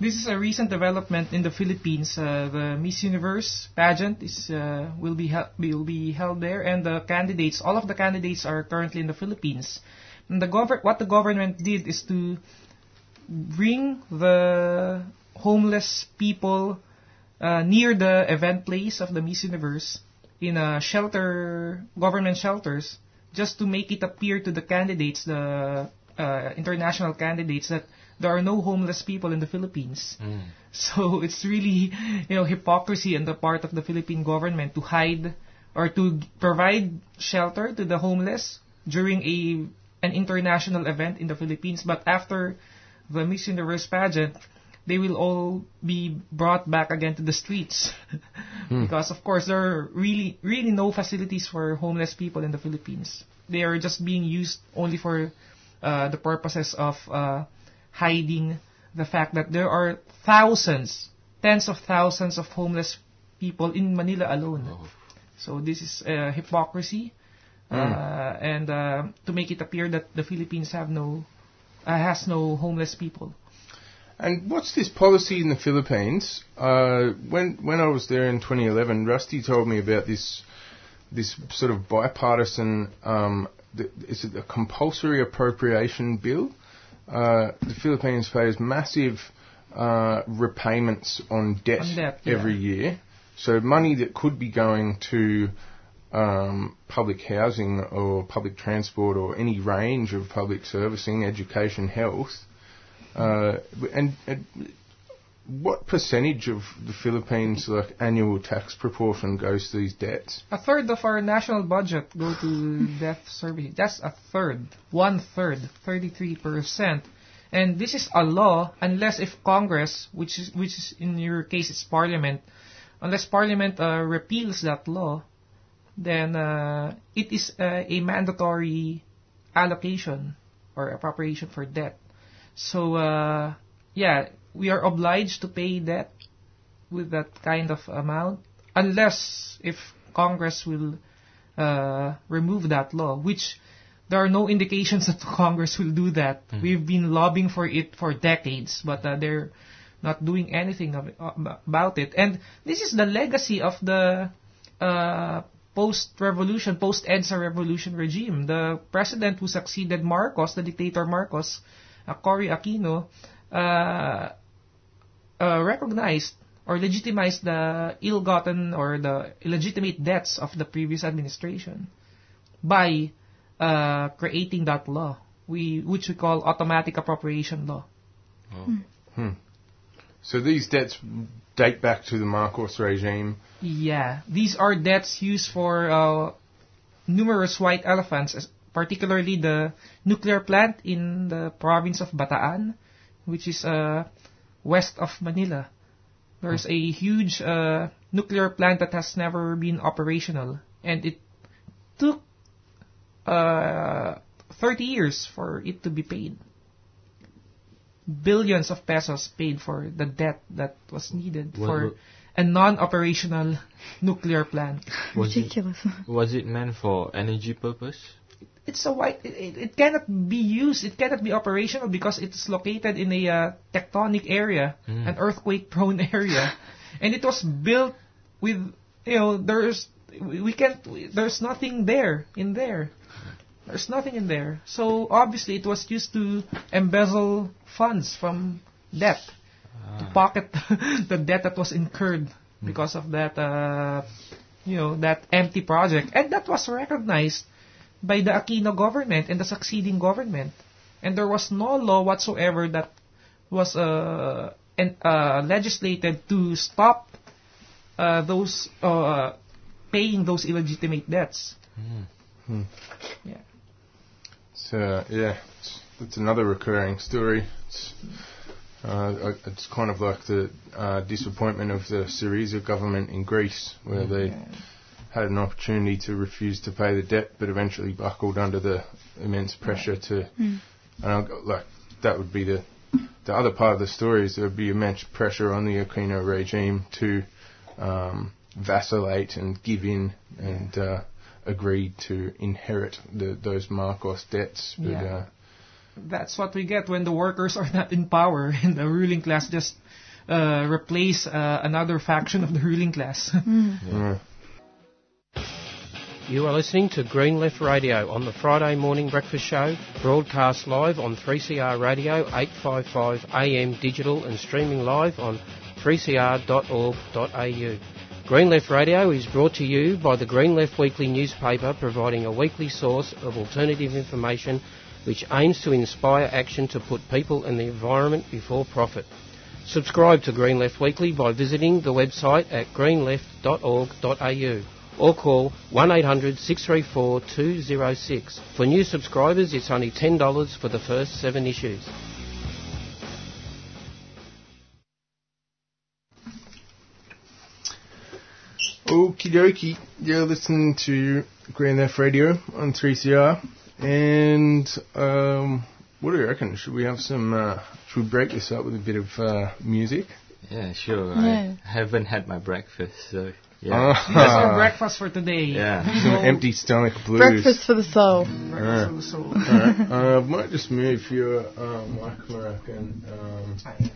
this is a recent development in the Philippines. Uh, the Miss Universe pageant is uh, will be will be held there, and the candidates, all of the candidates, are currently in the Philippines. And the govern what the government did is to bring the homeless people uh, near the event place of the Miss Universe in a shelter, government shelters, just to make it appear to the candidates, the uh, international candidates, that there are no homeless people in the Philippines. mm. So it's really, you know, hypocrisy on the part of the Philippine government to hide or to provide shelter to the homeless during a an international event in the Philippines. But after the Miss Universe pageant, they will all be brought back again to the streets because of course there are really really no facilities for homeless people in the Philippines. They are just being used only for uh, the purposes of uh, hiding the fact that there are thousands, tens of thousands of homeless people in Manila alone. So this is uh, hypocrisy, uh, and uh, to make it appear that the Philippines have no uh, has no homeless people. And what's this policy in the Philippines? Uh, when when I was there in 2011, Rusty told me about this this sort of bipartisan. Um, th- is it a compulsory appropriation bill? Uh, the Philippines pays massive uh, repayments on debt, On debt, yeah. every year. So money that could be going to um, public housing or public transport or any range of public servicing, education, health. Uh, and, and what percentage of the Philippines' like annual tax proportion goes to these debts? A third of our national budget go to debt service. That's a third, one third, thirty-three percent. And this is a law unless if Congress, which is which is in your case it's Parliament, unless Parliament uh, repeals that law, then uh, it is uh, a mandatory allocation or appropriation for debt. So uh, yeah, we are obliged to pay debt with that kind of amount unless if Congress will uh, remove that law, which there are no indications that Congress will do that. We've been lobbying for it for decades, but uh, they're not doing anything it, uh, about it. And this is the legacy of the uh, post-revolution, post-EDSA revolution regime. The president who succeeded Marcos, the dictator Marcos, uh, Cory Aquino, uh, uh, recognized or legitimized the ill-gotten or the illegitimate debts of the previous administration by uh, creating that law, we which we call automatic appropriation law. So these debts date back to the Marcos regime. Yeah, these are debts used for uh, numerous white elephants, as- particularly the nuclear plant in the province of Bataan, which is uh, west of Manila. There's a huge uh, nuclear plant that has never been operational, and it took uh, 30 years for it to be paid. Billions of pesos paid for the debt that was needed What- for a non-operational nuclear plant. Was it, Ridiculous. was it meant for energy purpose? It's a white. It, it- cannot be used. It cannot be operational because it's located in a uh, tectonic area, an earthquake-prone area, and it was built with you know there's we can't there's nothing there in there. There's nothing in there. So obviously it was used to embezzle funds from debt to pocket the debt that was incurred because of that uh, you know that empty project and that was recognized by the Aquino government and the succeeding government and there was no law whatsoever that was uh, en- uh, legislated to stop uh, those uh, paying those illegitimate debts. Yeah. So yeah, it's, it's another recurring story. It's, uh, it's kind of like the uh, disappointment of the Syriza government in Greece, where they had an opportunity to refuse to pay the debt, but eventually buckled under the immense pressure to. And I, like that would be the the other part of the story is there would be immense pressure on the Aquino regime to um, vacillate and give in and uh, agree to inherit the, those Marcos debts. But Yeah. uh, That's what we get when the workers are not in power and the ruling class just uh, replace uh, another faction of the ruling class. yeah. You are listening to Green Left Radio on the Friday morning breakfast show, broadcast live on 3CR Radio 855 AM digital and streaming live on 3cr.org.au. Green Left Radio is brought to you by the Green Left Weekly newspaper providing a weekly source of alternative information which aims to inspire action to put people and the environment before profit. Subscribe to Green Left Weekly by visiting the website at greenleft.org.au or call 1800 634 206. For new subscribers, it's only $10 for the first seven issues. Okie dokie. You're listening to Green Left Radio on 3CR. And um, what do you reckon? Should we have some? Uh, should we break this up with a bit of uh, music? Yeah, sure. Yeah. I haven't had my breakfast, so yeah. Ah. That's our breakfast for today. Yeah. Some empty stomach blues. Breakfast for the soul. Breakfast for the soul. Alright, uh, might just move your uh, mic, Mark, and um, yeah.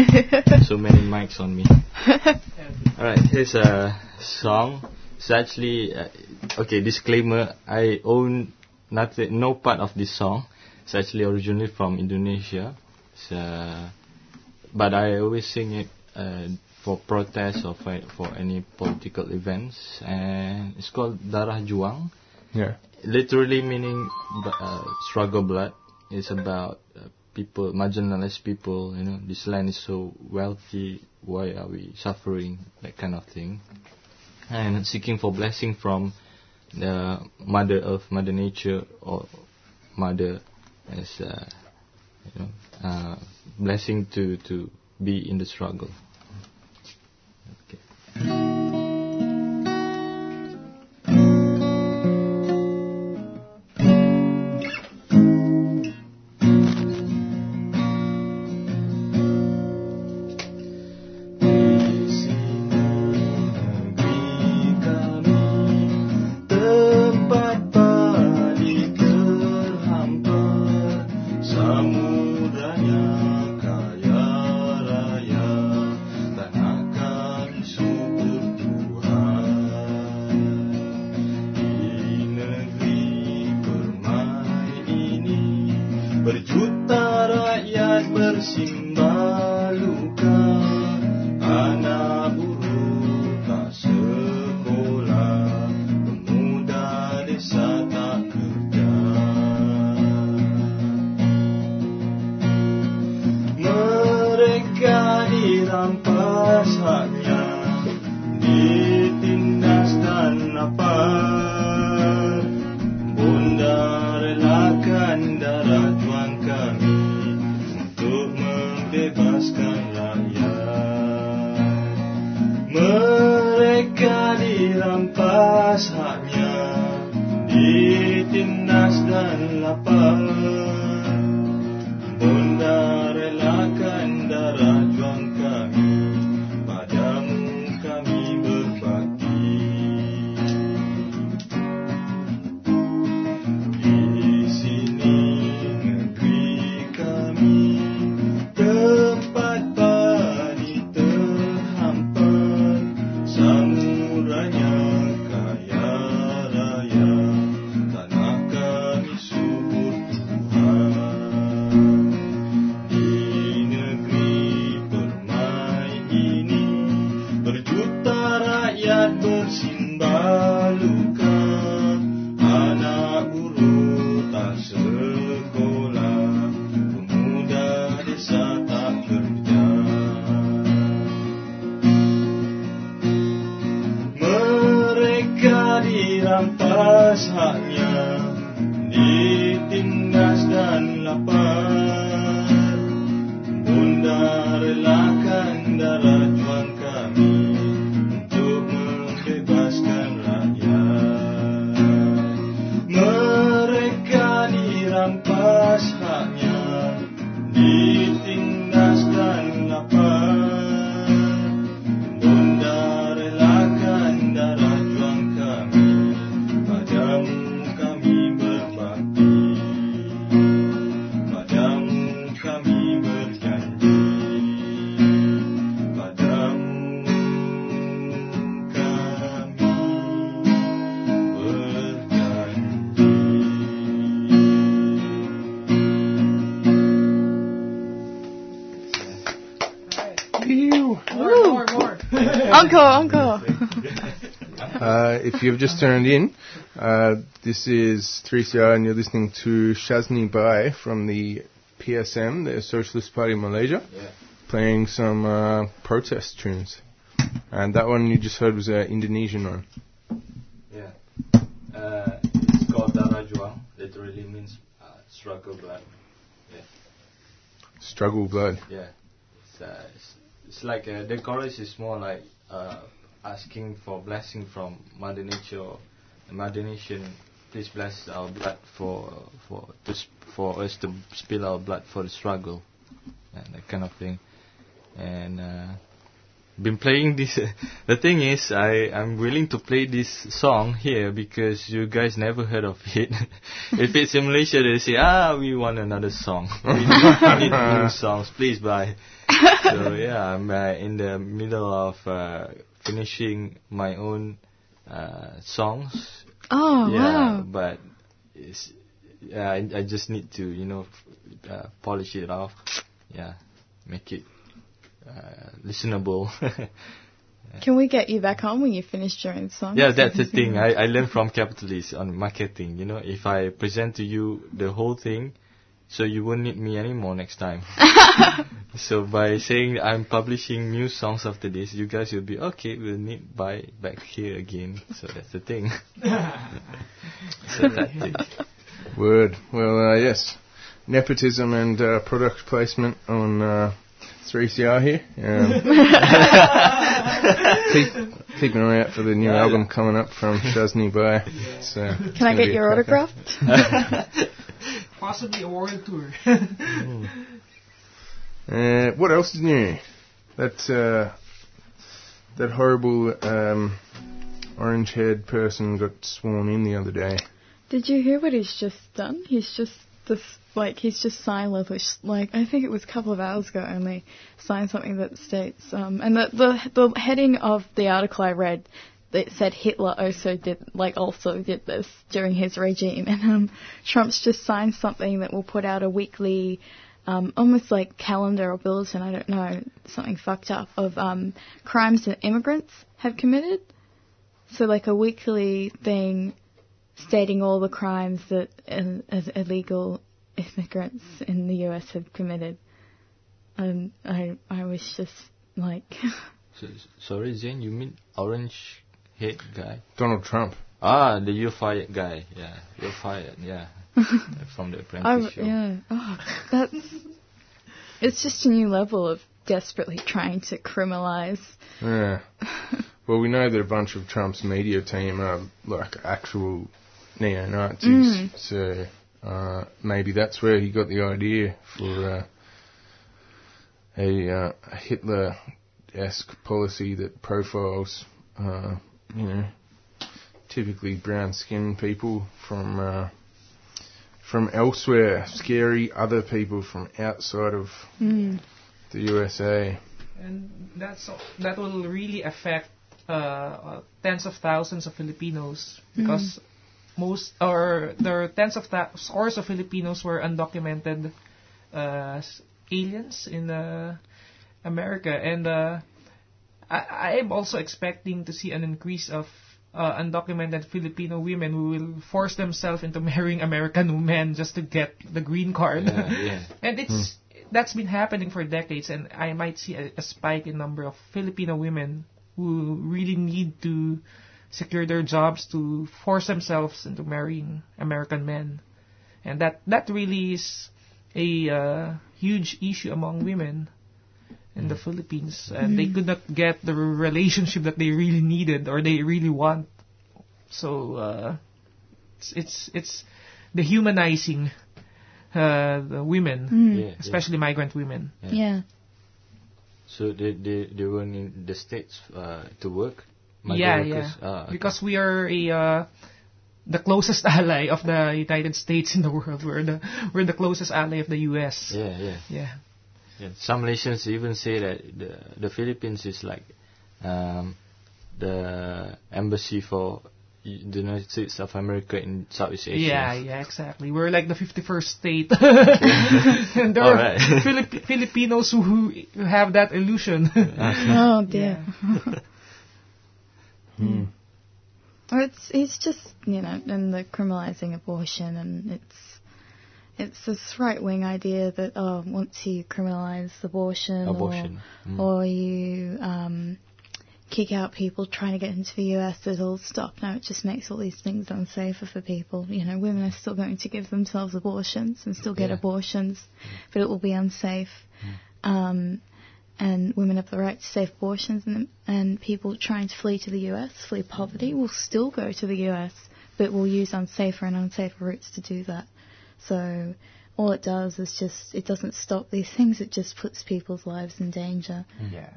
Okay. so many mics on me. Alright, here's a song. It's actually uh, okay. Disclaimer: I own nothing, no part of this song. It's actually originally from Indonesia. It's, uh, but I always sing it uh, for protests or for, for any political events, and it's called Darah Juang. yeah. literally meaning uh, struggle blood. It's about uh, people, marginalized people. You know, this land is so wealthy. Why are we suffering? That kind of thing. And seeking for blessing from the Mother Earth, Mother Nature, or Mother as uh, you know, uh, blessing to to be in the struggle. Okay. If you've just turned in, uh, this is 3CR and you're listening to Shazni Bai from the PSM, the Socialist Party of Malaysia. playing some uh, protest tunes. And that one you just heard was an Indonesian one. Yeah. Uh, it's called Darah Juang. Literally means uh, struggle blood. Yeah. Struggle Blood. Yeah. It's, uh, it's, it's like uh, the chorus is more like uh, asking for blessing from Mother Nature. Mother Nature, please bless our blood for for to for us to spill our blood for the struggle, and that kind of thing. And uh, been playing this. the thing is, I I'm willing to play this song here because you guys never heard of it. if it's in Malaysia, they say, ah, we want another song. we need, we need new songs. Please buy. so yeah, I'm uh, in the middle of uh, finishing my own uh, songs. Oh, yeah, wow. but it's, yeah, I, I just need to you know f- uh, polish it off. Yeah, make it uh, listenable. Can we get you back on when you finish your own song? Yeah, that's the thing. I, I learned from capitalists on marketing. You know, if I present to you the whole thing, so you won't need me anymore next time. so by saying I'm publishing new songs after this, you guys will be okay. We'll need buy back here again. So that's the thing. it's a tactic. Word. Well, uh, yes. Nepotism and uh, product placement on uh, 3CR here. Um, keep, keep an eye out for the new Yeah, album coming up from Shazni Bai. So Can I get your autograph? Possibly a world tour. Uh, what else is new? That uh, that horrible um, orange-haired person got sworn in the other day. Did you hear what he's just done? He's just this like he's just signed like like I think it was a couple of hours ago only signed something that states um and the the the heading of the article I read that said Hitler also did like also did this during his regime and um Trump's just signed something that will put out a weekly um, almost like calendar or bulletin, I don't know, something fucked up, of um, crimes that immigrants have committed. So like a weekly thing stating all the crimes that uh, as illegal immigrants in the US have committed. And I I was just like, So, sorry, Zane, you mean orange head guy? Donald Trump. Ah, the you're fired guy. Yeah, you're fired. Yeah, from the I, apprentice show. yeah, oh, that's it's just a new level of desperately trying to criminalize. Yeah. well, we know that a bunch of Trump's media team are like actual neo Nazis, so uh, maybe that's where he got the idea for uh, a, uh, a Hitler-esque policy that profiles, uh, you know, typically brown-skinned people from uh, from elsewhere, scary other people from outside of Mm. the USA. and that's that will really affect uh, uh, tens of thousands of Filipinos because most or there are tens of thou- scores of Filipinos were undocumented uh, aliens in uh, America, and uh, I, am also expecting to see an increase of uh, undocumented Filipino women who will force themselves into marrying American men just to get the green card. Yeah, yeah. and it's that's been happening for decades, and I might see a, a spike in number of Filipino women who really need to secure their jobs to force themselves into marrying American men, and that that really is a uh, huge issue among women in the Philippines, and they could not get the relationship that they really needed or they really want. So uh, it's it's it's dehumanizing uh, the women, Mm. Yeah, yeah. especially migrant women. Yeah. So they they they went in the states uh, to work. yeah, Migrant yeah. workers? Ah, okay. Because we are a uh, the closest ally of the United States in the world. We're the we're the closest ally of the U.S. yeah, yeah, Yeah. Yeah. Some Malaysians even say that the the Philippines is like um, the embassy for the United States of America in Southeast Asia. Yeah, yeah, exactly. We're like the 51st state. and there are Alright. Filip- Filipinos who, who have that illusion. Oh dear. Hmm. Or it's it's just you know, and the criminalizing abortion, and it's it's this right wing idea that oh, once you criminalise abortion, Abortion. or, Mm. or you um, kick out people trying to get into the US, it'll stop. Now it just makes all these things unsafer for people. You know, women are still going to give themselves abortions and still get Yeah. abortions, but it will be unsafe. Um, and women have the right to safe abortions, and, and people trying to flee to the US, flee poverty, will still go to the US, but will use unsafer and unsafer routes to do that. So all it does is just, it doesn't stop these things, it just puts people's lives in danger. Yeah.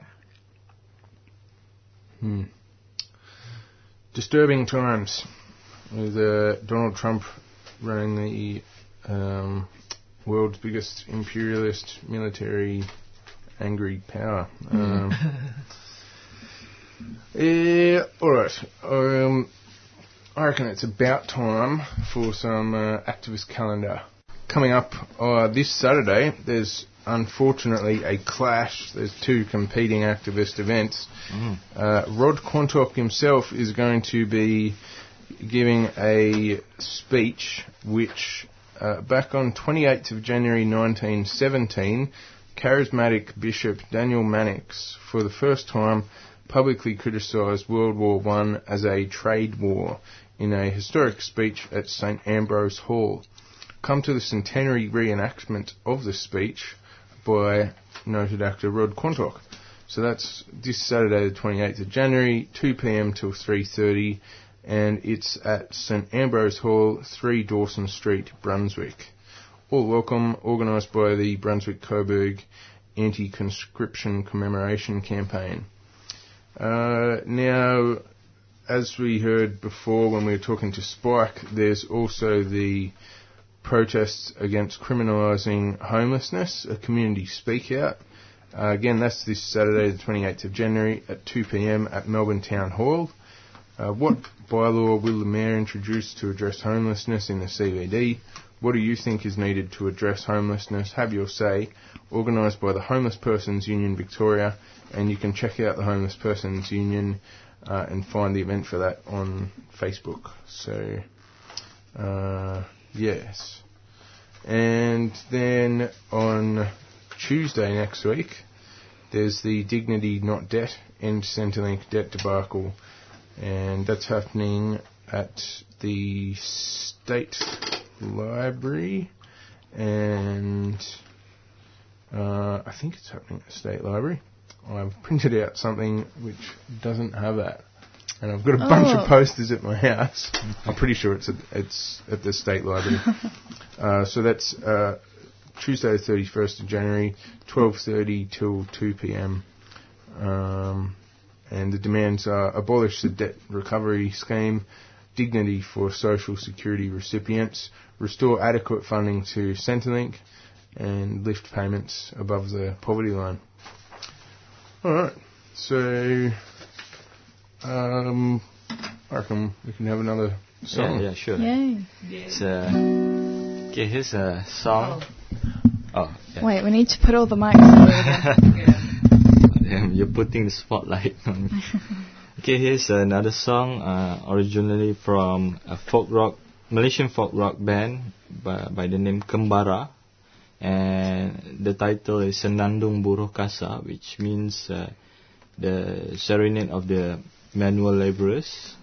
Hmm. Disturbing times with uh, Donald Trump running the um, world's biggest imperialist military angry power. Um, yeah, alright. Um, I reckon it's about time for some uh, activist calendar. Coming up uh, this Saturday, there's unfortunately a clash. There's two competing activist events. Uh, Rod Quantock himself is going to be giving a speech which, uh, back on 28th of January 1917, charismatic Bishop Daniel Mannix, for the first time, publicly criticised World War One as a trade war in a historic speech at St Ambrose Hall. Come to the centenary reenactment of the speech by noted actor Rod Quantock. So that's this Saturday, the 28th of January, 2 p.m. till 3:30, and it's at St Ambrose Hall, 3 Dawson Street, Brunswick. All welcome, organised by the Brunswick Coburg Anti-Conscription Commemoration Campaign. Uh, now, as we heard before when we were talking to Spike, there's also the protests against criminalising homelessness, a community speak out. Uh, again, that's this Saturday, the 28th of January at 2 pm at Melbourne Town Hall. Uh, what bylaw will the Mayor introduce to address homelessness in the CBD? What do you think is needed to address homelessness? Have your say. Organised by the Homeless Persons Union Victoria, and you can check out the Homeless Persons Union uh, and find the event for that on Facebook. So, uh, yes. And then on Tuesday next week, there's the Dignity Not Debt End Centrelink Debt Debacle, and that's happening at the State Library, and uh, I think it's happening at the State Library. I've printed out something which doesn't have that. And I've got a bunch Oh. of posters at my house. I'm pretty sure it's at, it's at the State Library. uh, so that's uh, Tuesday, the 31st of January, 12:30 till 2 p.m. Um, and the demands are abolish the debt recovery scheme, dignity for social security recipients, restore adequate funding to Centrelink, and lift payments above the poverty line. All right, so um, I reckon we can have another song. Yeah, yeah, sure. Yay. It's, uh, okay, here's a song. Oh, yeah. Wait, we need to put all the mics on again. Damn, you're putting the spotlight on me. okay, here's another song, uh, originally from a folk rock, Malaysian folk rock band by, by the name Kembara. And the title is Senandung Buruh Kasar, which means uh, the serenade of the manual laborers.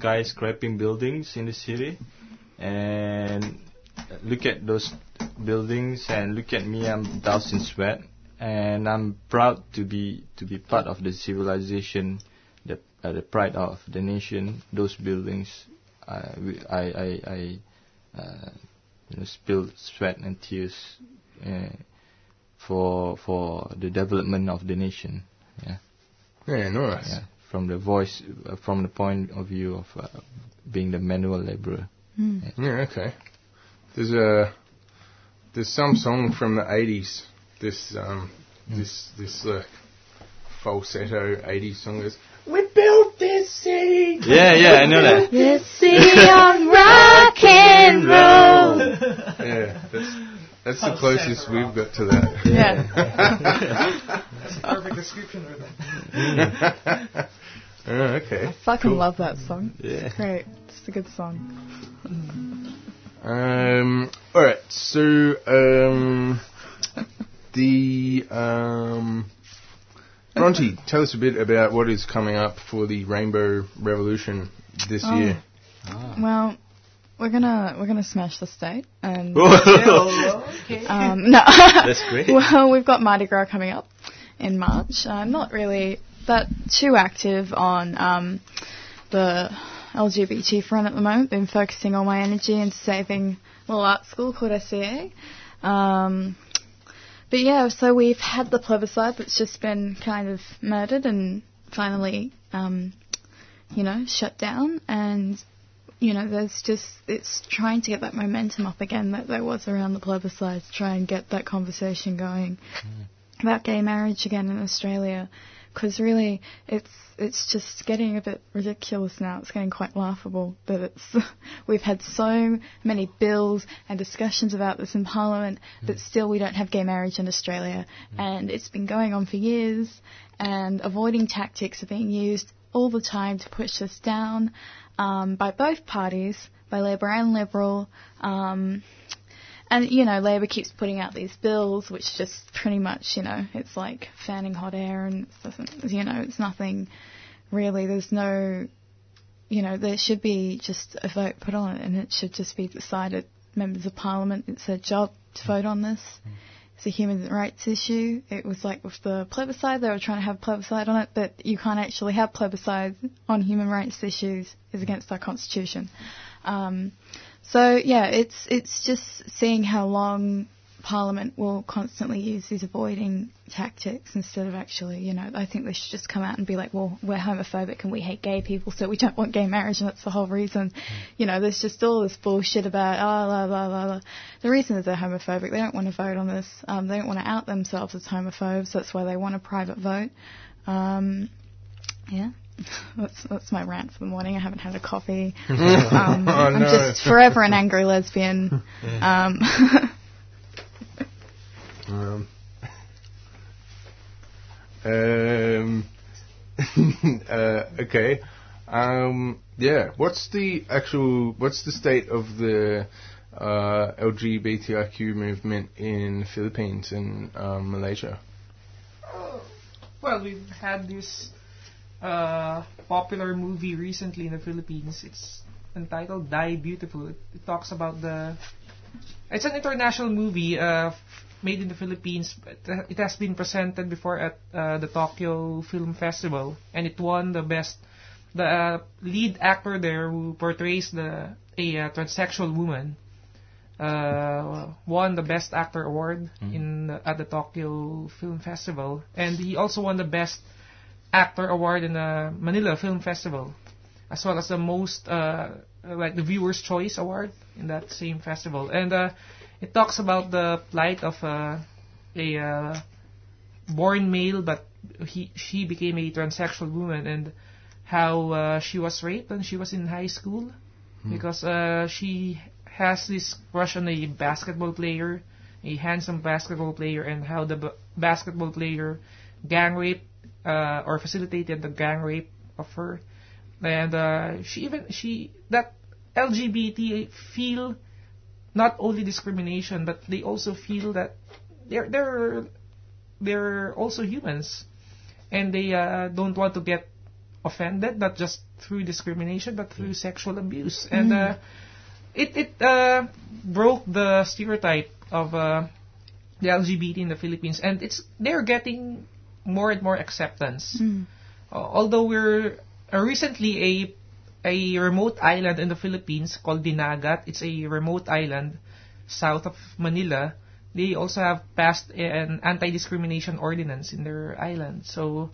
Skyscraping buildings in the city, and look at those buildings and look at me. I'm doused in sweat, and I'm proud to be to be part of the civilization, the uh, the pride of the nation. Those buildings, uh, I I I uh, you know spilled sweat and tears. Uh, for for the development of the nation, yeah. Yeah, nice. Yeah, from the voice, uh, from the point of view of uh, being the manual laborer. Yeah, okay. There's a there's some song from the '80s. This um this this uh, falsetto '80s song is We built this city. Yeah, yeah, I know that. This city on rock and roll. Yeah, that's that's the closest we've got to that. Yeah. That's a perfect description of that. oh, okay. Fucking love that song. Yeah. It's great. It's a good song. Um. All right. So um, the um, Bronte, tell us a bit about what is coming up for the Rainbow Revolution this Oh. year. Well, we're gonna we're gonna smash the state and okay. um, no. That's great. well, we've got Mardi Gras coming up in March. I'm not really that too active on um, the LGBT front at the moment. Been focusing all my energy into saving a little art school called SCA. Um, but yeah, so we've had the plebiscite that's just been kind of murdered and finally, um, you know, shut down. And you know, there's just it's trying to get that momentum up again that there was around the plebiscite, to try and get that conversation going mm. about gay marriage again in Australia. Because really, it's it's just getting a bit ridiculous now. It's getting quite laughable that it's we've had so many bills and discussions about this in Parliament, mm. but still we don't have gay marriage in Australia, mm. and it's been going on for years. And avoiding tactics are being used all the time to push us down um, by both parties, by Labor and Liberal. Um, and you know, Labor keeps putting out these bills, which just pretty much, you know, it's like fanning hot air, and you know, it's nothing really. There's no, you know, there should be just a vote put on it, and it should just be decided. Members of Parliament, it's their job to vote on this. It's a human rights issue. It was like with the plebiscite, they were trying to have plebiscite on it, but you can't actually have plebiscites on human rights issues. It's against our constitution. Um, so yeah, it's it's just seeing how long Parliament will constantly use these avoiding tactics instead of actually, you know, I think they should just come out and be like, well, we're homophobic and we hate gay people, so we don't want gay marriage, and that's the whole reason. You know, there's just all this bullshit about, oh, blah, blah, blah, blah. The reason is they're homophobic. They don't want to vote on this. Um, they don't want to out themselves as homophobes. That's why they want a private vote. Um, yeah. That's that's my rant for the morning. I haven't had a coffee. Um, Oh, I'm no. just forever an angry lesbian. Um, Um, um, uh, okay. Um, yeah. What's the actual? What's the state of the uh, LGBTIQ movement in the Philippines and um, Malaysia? Well, we've had this uh, popular movie recently in the Philippines. It's entitled Die Beautiful. It, it talks about the. It's an international movie uh, made in the Philippines. It has been presented before at uh, the Tokyo Film Festival, and it won the best. The uh, lead actor there, who portrays the a uh, transsexual woman, uh, won the Best Actor award in the, at the Tokyo Film Festival, and he also won the Best Actor award in the Manila Film Festival, as well as the most uh, like the Viewers' Choice award in that same festival. And uh, it talks about the plight of uh, a uh, born male, but he she became a transsexual woman, and how uh, she was raped when she was in high school. Because uh, she has this crush on a basketball player, a handsome basketball player, and how the b- basketball player gang raped uh, or facilitated the gang rape of her, and uh, she even she that LGBT feel not only discrimination, but they also feel that they're they're they're also humans, and they uh, don't want to get offended, not just through discrimination, but through sexual abuse. And uh, it it uh, broke the stereotype of uh, the LGBT in the Philippines, and it's they're getting more and more acceptance. Uh, although we're uh, recently a a remote island in the Philippines called Dinagat. It's a remote island south of Manila. They also have passed an anti-discrimination ordinance in their island. So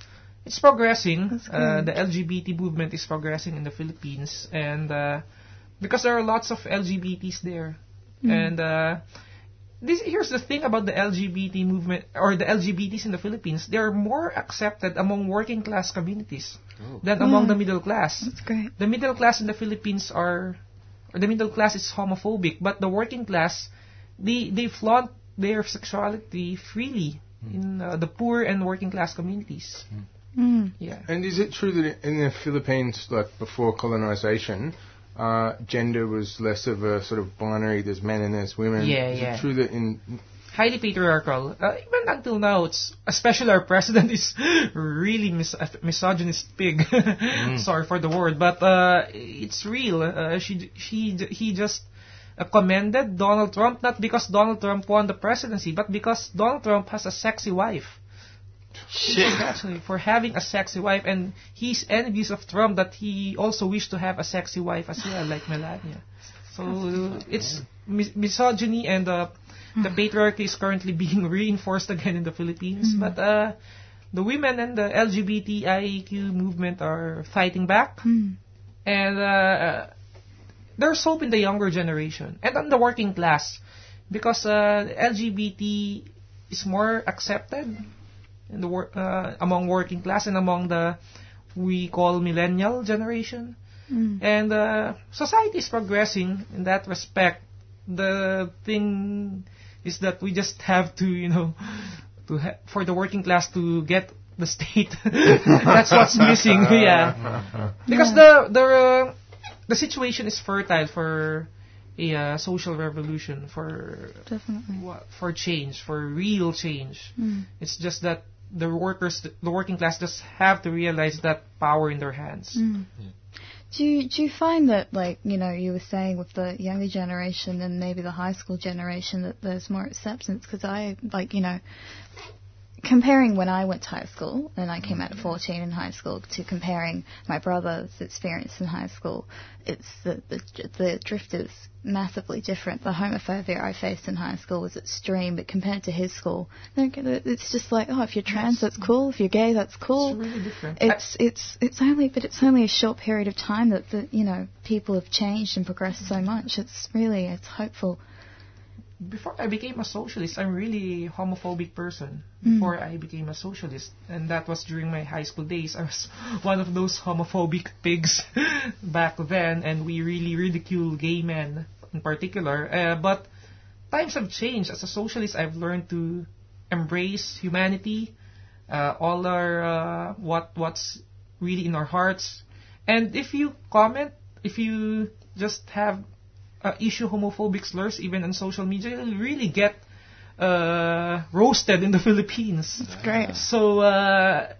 it's progressing. Uh, the LGBT movement is progressing in the Philippines, and uh, because there are lots of LGBTs there, and uh, this here's the thing about the LGBT movement or the LGBTs in the Philippines. They're more accepted among working class communities than among the middle class. that's great. The middle class in the Philippines are, or the middle class is homophobic, but the working class, they they flaunt their sexuality freely in uh, the poor and working class communities. Mm. Yeah. And is it true that in the Philippines, like before colonization, uh, gender was less of a sort of binary? There's men and there's women. Yeah, is yeah. it true that in highly patriarchal. Uh, even until now, it's especially our president is really mis- misogynist pig. Sorry for the word, but uh, it's real. Uh, she she he just uh, commended Donald Trump not because Donald Trump won the presidency, but because Donald Trump has a sexy wife. Shit. Actually, for having a sexy wife, and he's envious of Trump that he also wished to have a sexy wife as well, like Melania. So it's mis- misogyny and uh, the patriarchy is currently being reinforced again in the Philippines. But uh, the women and the LGBTIQ movement are fighting back, and uh, there's hope in the younger generation and on the working class because uh, LGBT is more accepted the wor- uh, among working class and among the we call millennial generation. And uh, society is progressing in that respect. The thing is that we just have to, you know, to ha- for the working class to get the state. That's what's missing. yeah, because the the uh, the situation is fertile for a uh, social revolution for Definitely. for change for real change. Mm. It's just that the workers, the working class, just have to realize that power in their hands. Mm. Do you, do you find that, like, you know, you were saying with the younger generation and maybe the high school generation that there's more acceptance? Because I, like, you know, comparing when I went to high school and I came out at 14 in high school to comparing my brother's experience in high school, it's the, the, the drift is massively different. The homophobia I faced in high school was extreme, but compared to his school, it's just like, oh, if you're trans, that's cool. If you're gay, that's cool. It's really different. It's it's it's only, but it's only a short period of time that the you know people have changed and progressed so much. It's really it's hopeful. Before I became a socialist, I'm really homophobic person. Mm. Before I became a socialist, and that was during my high school days. I was one of those homophobic pigs back then, and we really ridicule gay men in particular. Uh, but times have changed. As a socialist, I've learned to embrace humanity, uh, all our uh, what what's really in our hearts. And if you comment, if you just have uh, issue homophobic slurs even on social media, you'll really get uh, roasted in the Philippines. It's great. So uh,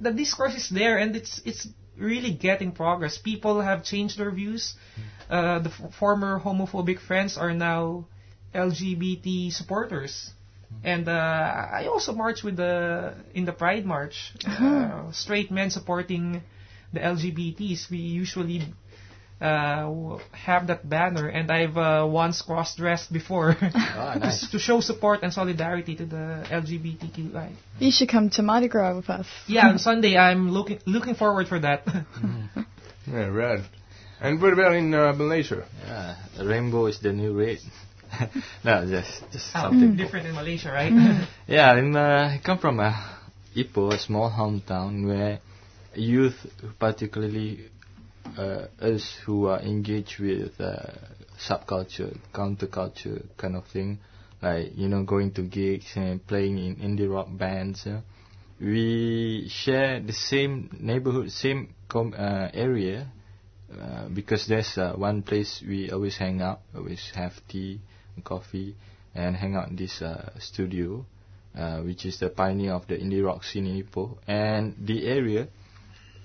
the discourse is there, and it's it's really getting progress. People have changed their views. Uh, the f- former homophobic friends are now LGBT supporters. And uh, I also march with the in the Pride March. Uh, straight men supporting the LGBTs. We usually uh, have that banner, and I've uh, once cross-dressed before Ah, nice. to, to show support and solidarity to the LGBTQI. You should come to Mardi Gras with us. Yeah, on Sunday I'm looking looking forward for that. Yeah, rad. And what about in uh, Malaysia? Yeah, rainbow is the new red. no, just just How something. different in Malaysia, right? Yeah, I'm, uh, I come from a Ipoh, a small hometown where youth, particularly uh, us who are engaged with uh, subculture, counterculture kind of thing, like you know going to gigs and playing in indie rock bands. Know, we share the same neighborhood, same com- uh, area. Uh, because there's uh, one place we always hang out, always have tea and coffee, and hang out in this uh, studio, uh, which is the pioneer of the indie rock scene in Ipoh. And the area,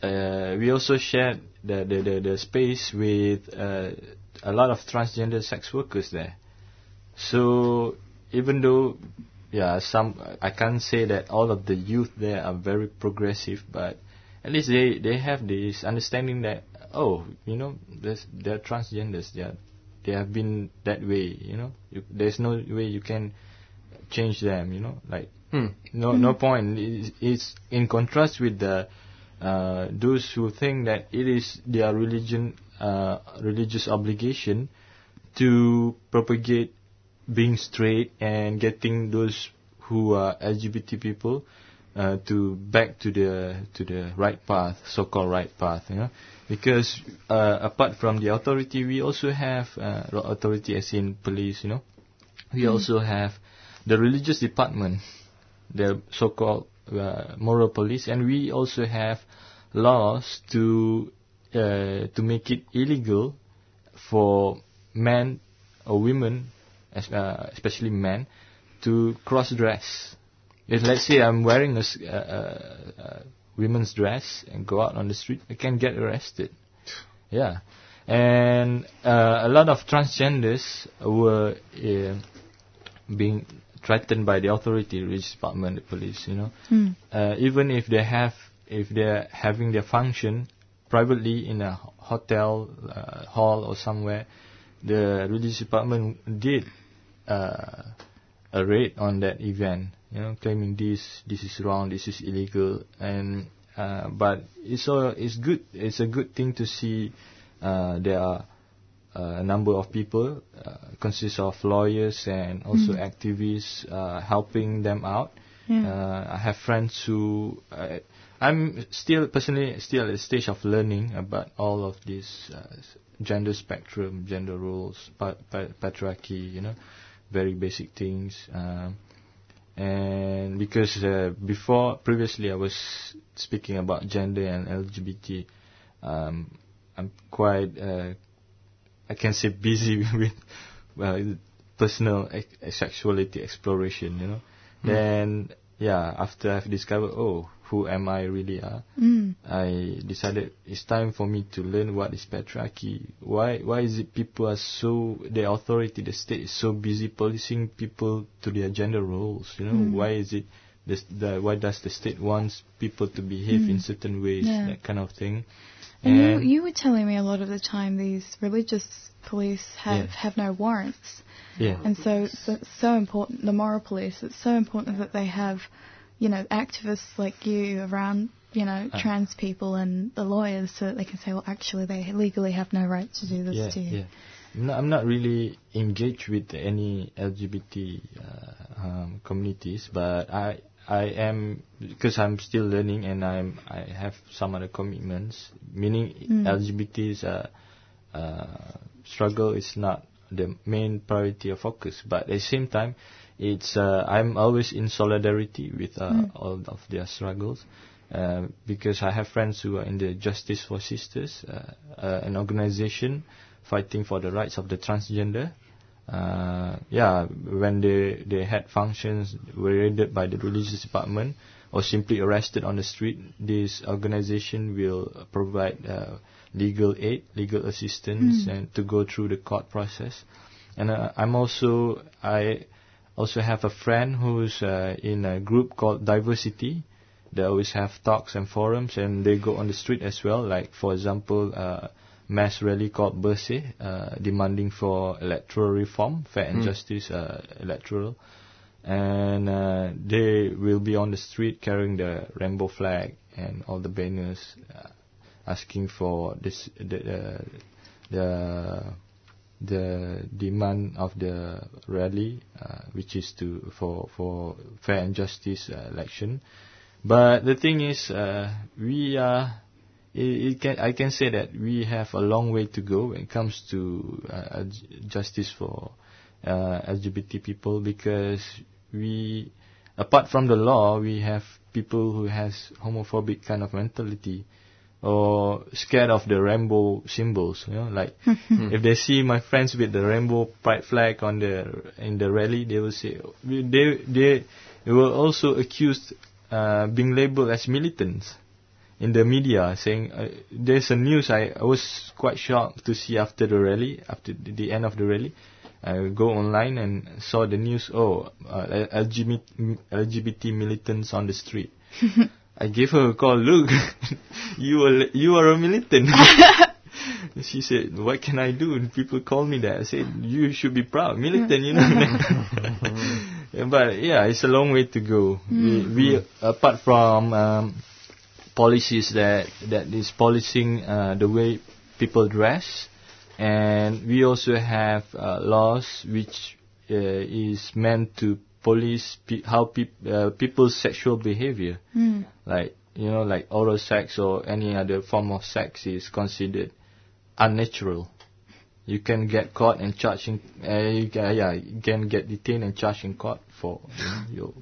uh, we also share the, the, the, the space with uh, a lot of transgender sex workers there. So even though, yeah, some I can't say that all of the youth there are very progressive, but at least they, they have this understanding that oh, you know, there's, they're transgenders. They are, they have been that way. You know, you, there's no way you can change them. You know, like Hmm. no no point. It's, it's in contrast with the uh, those who think that it is their religion uh, religious obligation to propagate being straight and getting those who are LGBT people uh, to back to the to the right path, so-called right path, you know, because uh, apart from the authority, we also have uh, authority as in police, you know, we also have the religious department, the so-called uh, moral police, and we also have laws to uh, to make it illegal for men or women, as, uh, especially men, to cross-dress. If let's say I'm wearing a, uh, uh, uh, women's dress and go out on the street, I can get arrested. Yeah, and uh, a lot of transgenders were uh, being threatened by the authority, religious department, the police. You know, uh, even if they have, if they're having their function privately in a hotel, uh, hall or somewhere, the religious department did uh, a raid on that event. You know, claiming this, this is wrong, this is illegal, and uh, but it's all, it's good. It's a good thing to see. Uh, there are uh, a number of people, uh, consists of lawyers and also activists, uh, helping them out. Yeah. Uh, I have friends who uh, I'm still personally still at the stage of learning about all of this uh, gender spectrum, gender roles, pa- pa- patriarchy, you know, very basic things. Um, and because uh, before previously I was speaking about gender and LGBT, um, I'm quite uh, I can say busy with well personal ex- sexuality exploration, you know. Then yeah, after I've discovered oh who am I really are, Mm. I decided it's time for me to learn what is patriarchy. Why why is it people are so the authority, the state is so busy policing people to their gender roles? You know Mm. why is it this, the why does the state wants people to behave in certain ways, Yeah. that kind of thing. And you, you were telling me a lot of the time these religious police have, Yeah. have no warrants. yeah. And so, so it's so important, the moral police, it's so important that they have, you know, activists like you around, you know, Uh. trans people and the lawyers so that they can say, well, actually, they legally have no right to do this yeah, to you. yeah. I'm not, I'm not really engaged with any LGBT uh, um, communities, but I I am because I'm still learning and I'm I have some other commitments. Meaning Mm. LGBT's uh, uh, struggle is not the main priority or focus, but at the same time, it's uh, I'm always in solidarity with uh, Mm. all of their struggles. Uh, because I have friends who are in the Justice for Sisters, uh, uh, an organization fighting for the rights of the transgender. Uh, yeah, when they they had functions were raided by the religious department or simply arrested on the street, this organization will provide uh, legal aid, legal assistance, Mm. and to go through the court process. And uh, I'm also I also have a friend who's uh, in a group called Diversity. They always have talks and forums, and they go on the street as well. Like for example, uh, mass rally called Bersih, uh, demanding for electoral reform, fair and Mm. justice uh, electoral, and uh, they will be on the street carrying the rainbow flag and all the banners, uh, asking for this the the the demand of the rally, uh, which is to for for fair and justice uh, election. But the thing is, uh, we are. It, it can I can say that we have a long way to go when it comes to uh, justice for uh, LGBT people because we, apart from the law, we have people who has homophobic kind of mentality or scared of the rainbow symbols. You know, like if they see my friends with the rainbow pride flag on the in the rally, they will say they they, they were also accused uh, being labeled as militants in the media saying uh, there's a news I, I was quite shocked to see after the rally after the, the end of the rally I go online and saw the news oh uh, LGBT, LGBT militants on the street I gave her a call look you are you are a militant. She said what can I do? And people call me that. I said you should be proud. Militant you know. But yeah it's a long way to go. We, we apart from um, policies that that is policing uh, the way people dress, and we also have uh, laws which uh, is meant to police pe- how peop- uh, people's sexual behavior. Mm. Like you know, like oral sex or any other form of sex is considered unnatural. You can get caught and charged in, uh, you can, yeah, you can get detained and charged in court for you know, your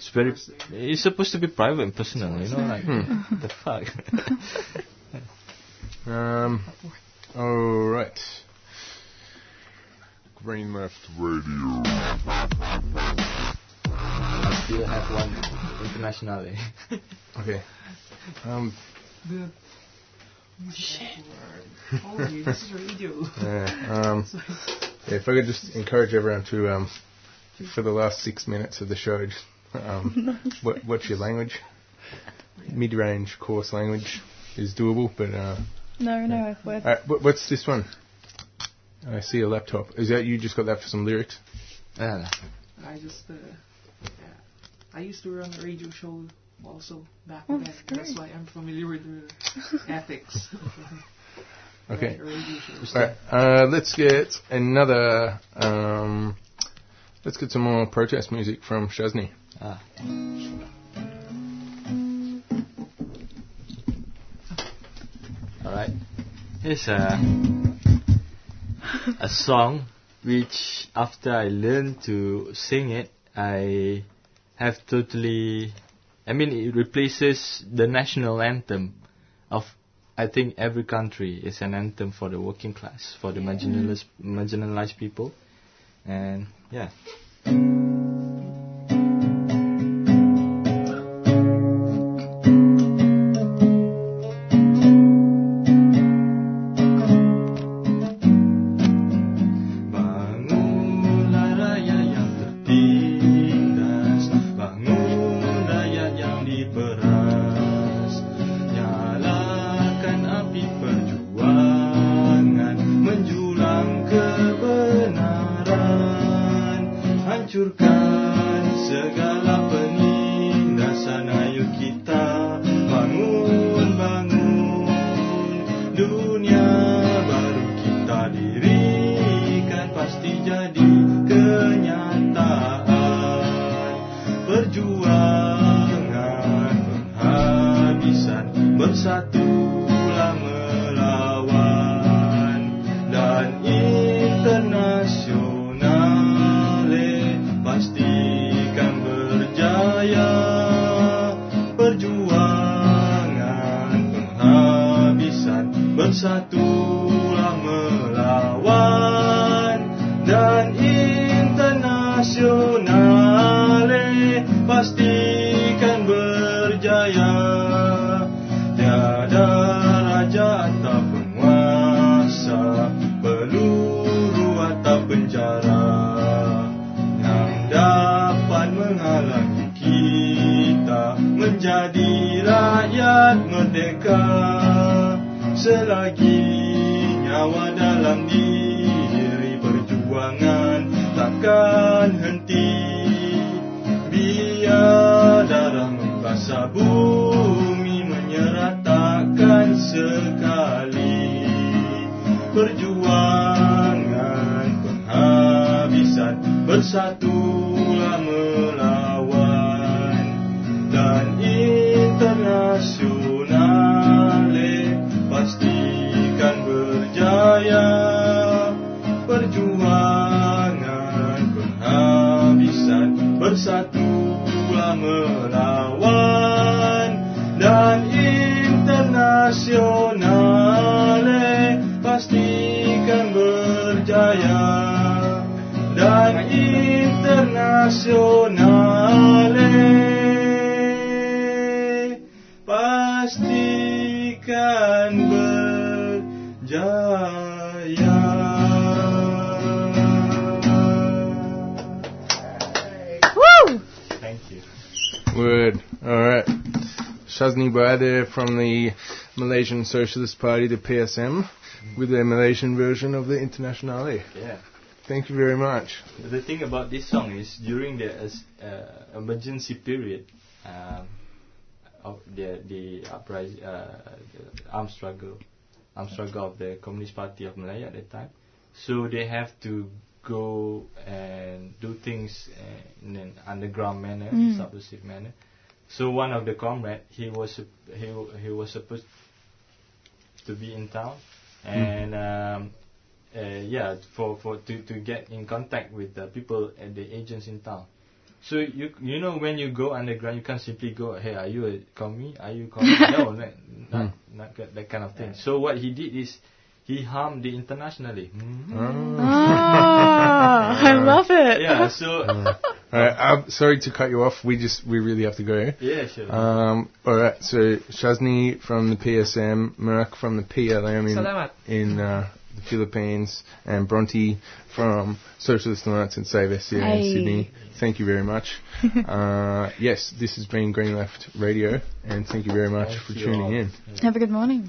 it's very. It's supposed to be private and personal, you know. Like the fuck. Um, all right. Green left radio. I still have one international. Eh? Okay. Um, The Holy, this is radio. yeah, um, yeah, if I could just encourage everyone to, um, for the last six minutes of the show, just, um, what, what's your language? Mid-range course language is doable, but uh, No, no, we're, uh, what, what's this one? I see a laptop. Is that you just got that for some lyrics? Ah, I just, uh, yeah. I used to run a radio show also back Oh, then. that's That's why I'm familiar with the ethics. Okay. Right. Alright, uh, let's get another, um, let's get some more protest music from Shazni. ah. All right. Here's a a song which after I learned to sing it, I have totally. I mean, it replaces the national anthem of. I think every country is an anthem for the working class, for the marginalized, marginalized people, and yeah. Menghalangi kita Menjadi rakyat merdeka. Selagi nyawa dalam diri Perjuangan takkan henti. Biar darah membasah bumi Menyeratakan sekali. Perjuangan penghabisan Bersatulah melawan internasionale Pastikan berjaya Perjuangan penghabisan Bersatulah melawan. Dan internasionale Pastikan berjaya. Dan internasionale Pastikan berjaya Woo! Thank you. Word. All right. Shazni Bai there from the Malaysian Socialist Party, the PSM, with their Malaysian version of the Internationale. Yeah. Thank you very much. The thing about this song is during the uh, emergency period um, of the the uprising, uh, the armed struggle, armed struggle of the Communist Party of Malaya at that time. So they have to go and do things uh, in an underground manner, Mm. subversive manner. So one of the comrade, he was he he was supposed to be in town, and um, uh, yeah, for for to to get in contact with the people and the agents in town. So you you know when you go underground, you can't simply go, hey, are you a commie? Are you a commie? no, not not, not that that kind of thing. So what he did is he harmed the Internationale. Ah, I love it. Yeah, so All right. I'm sorry to cut you off. We just we really have to go. yeah, sure. Um, all right. So Shazni from the PSM, Merak from the PLM in Salamat. in uh, the Philippines, and Bronte from Socialist Alliance and Save SCA in Sydney. Thank you very much. uh, yes, this has been Green Left Radio, and thank you very much Thank for tuning all. in. Have a good morning.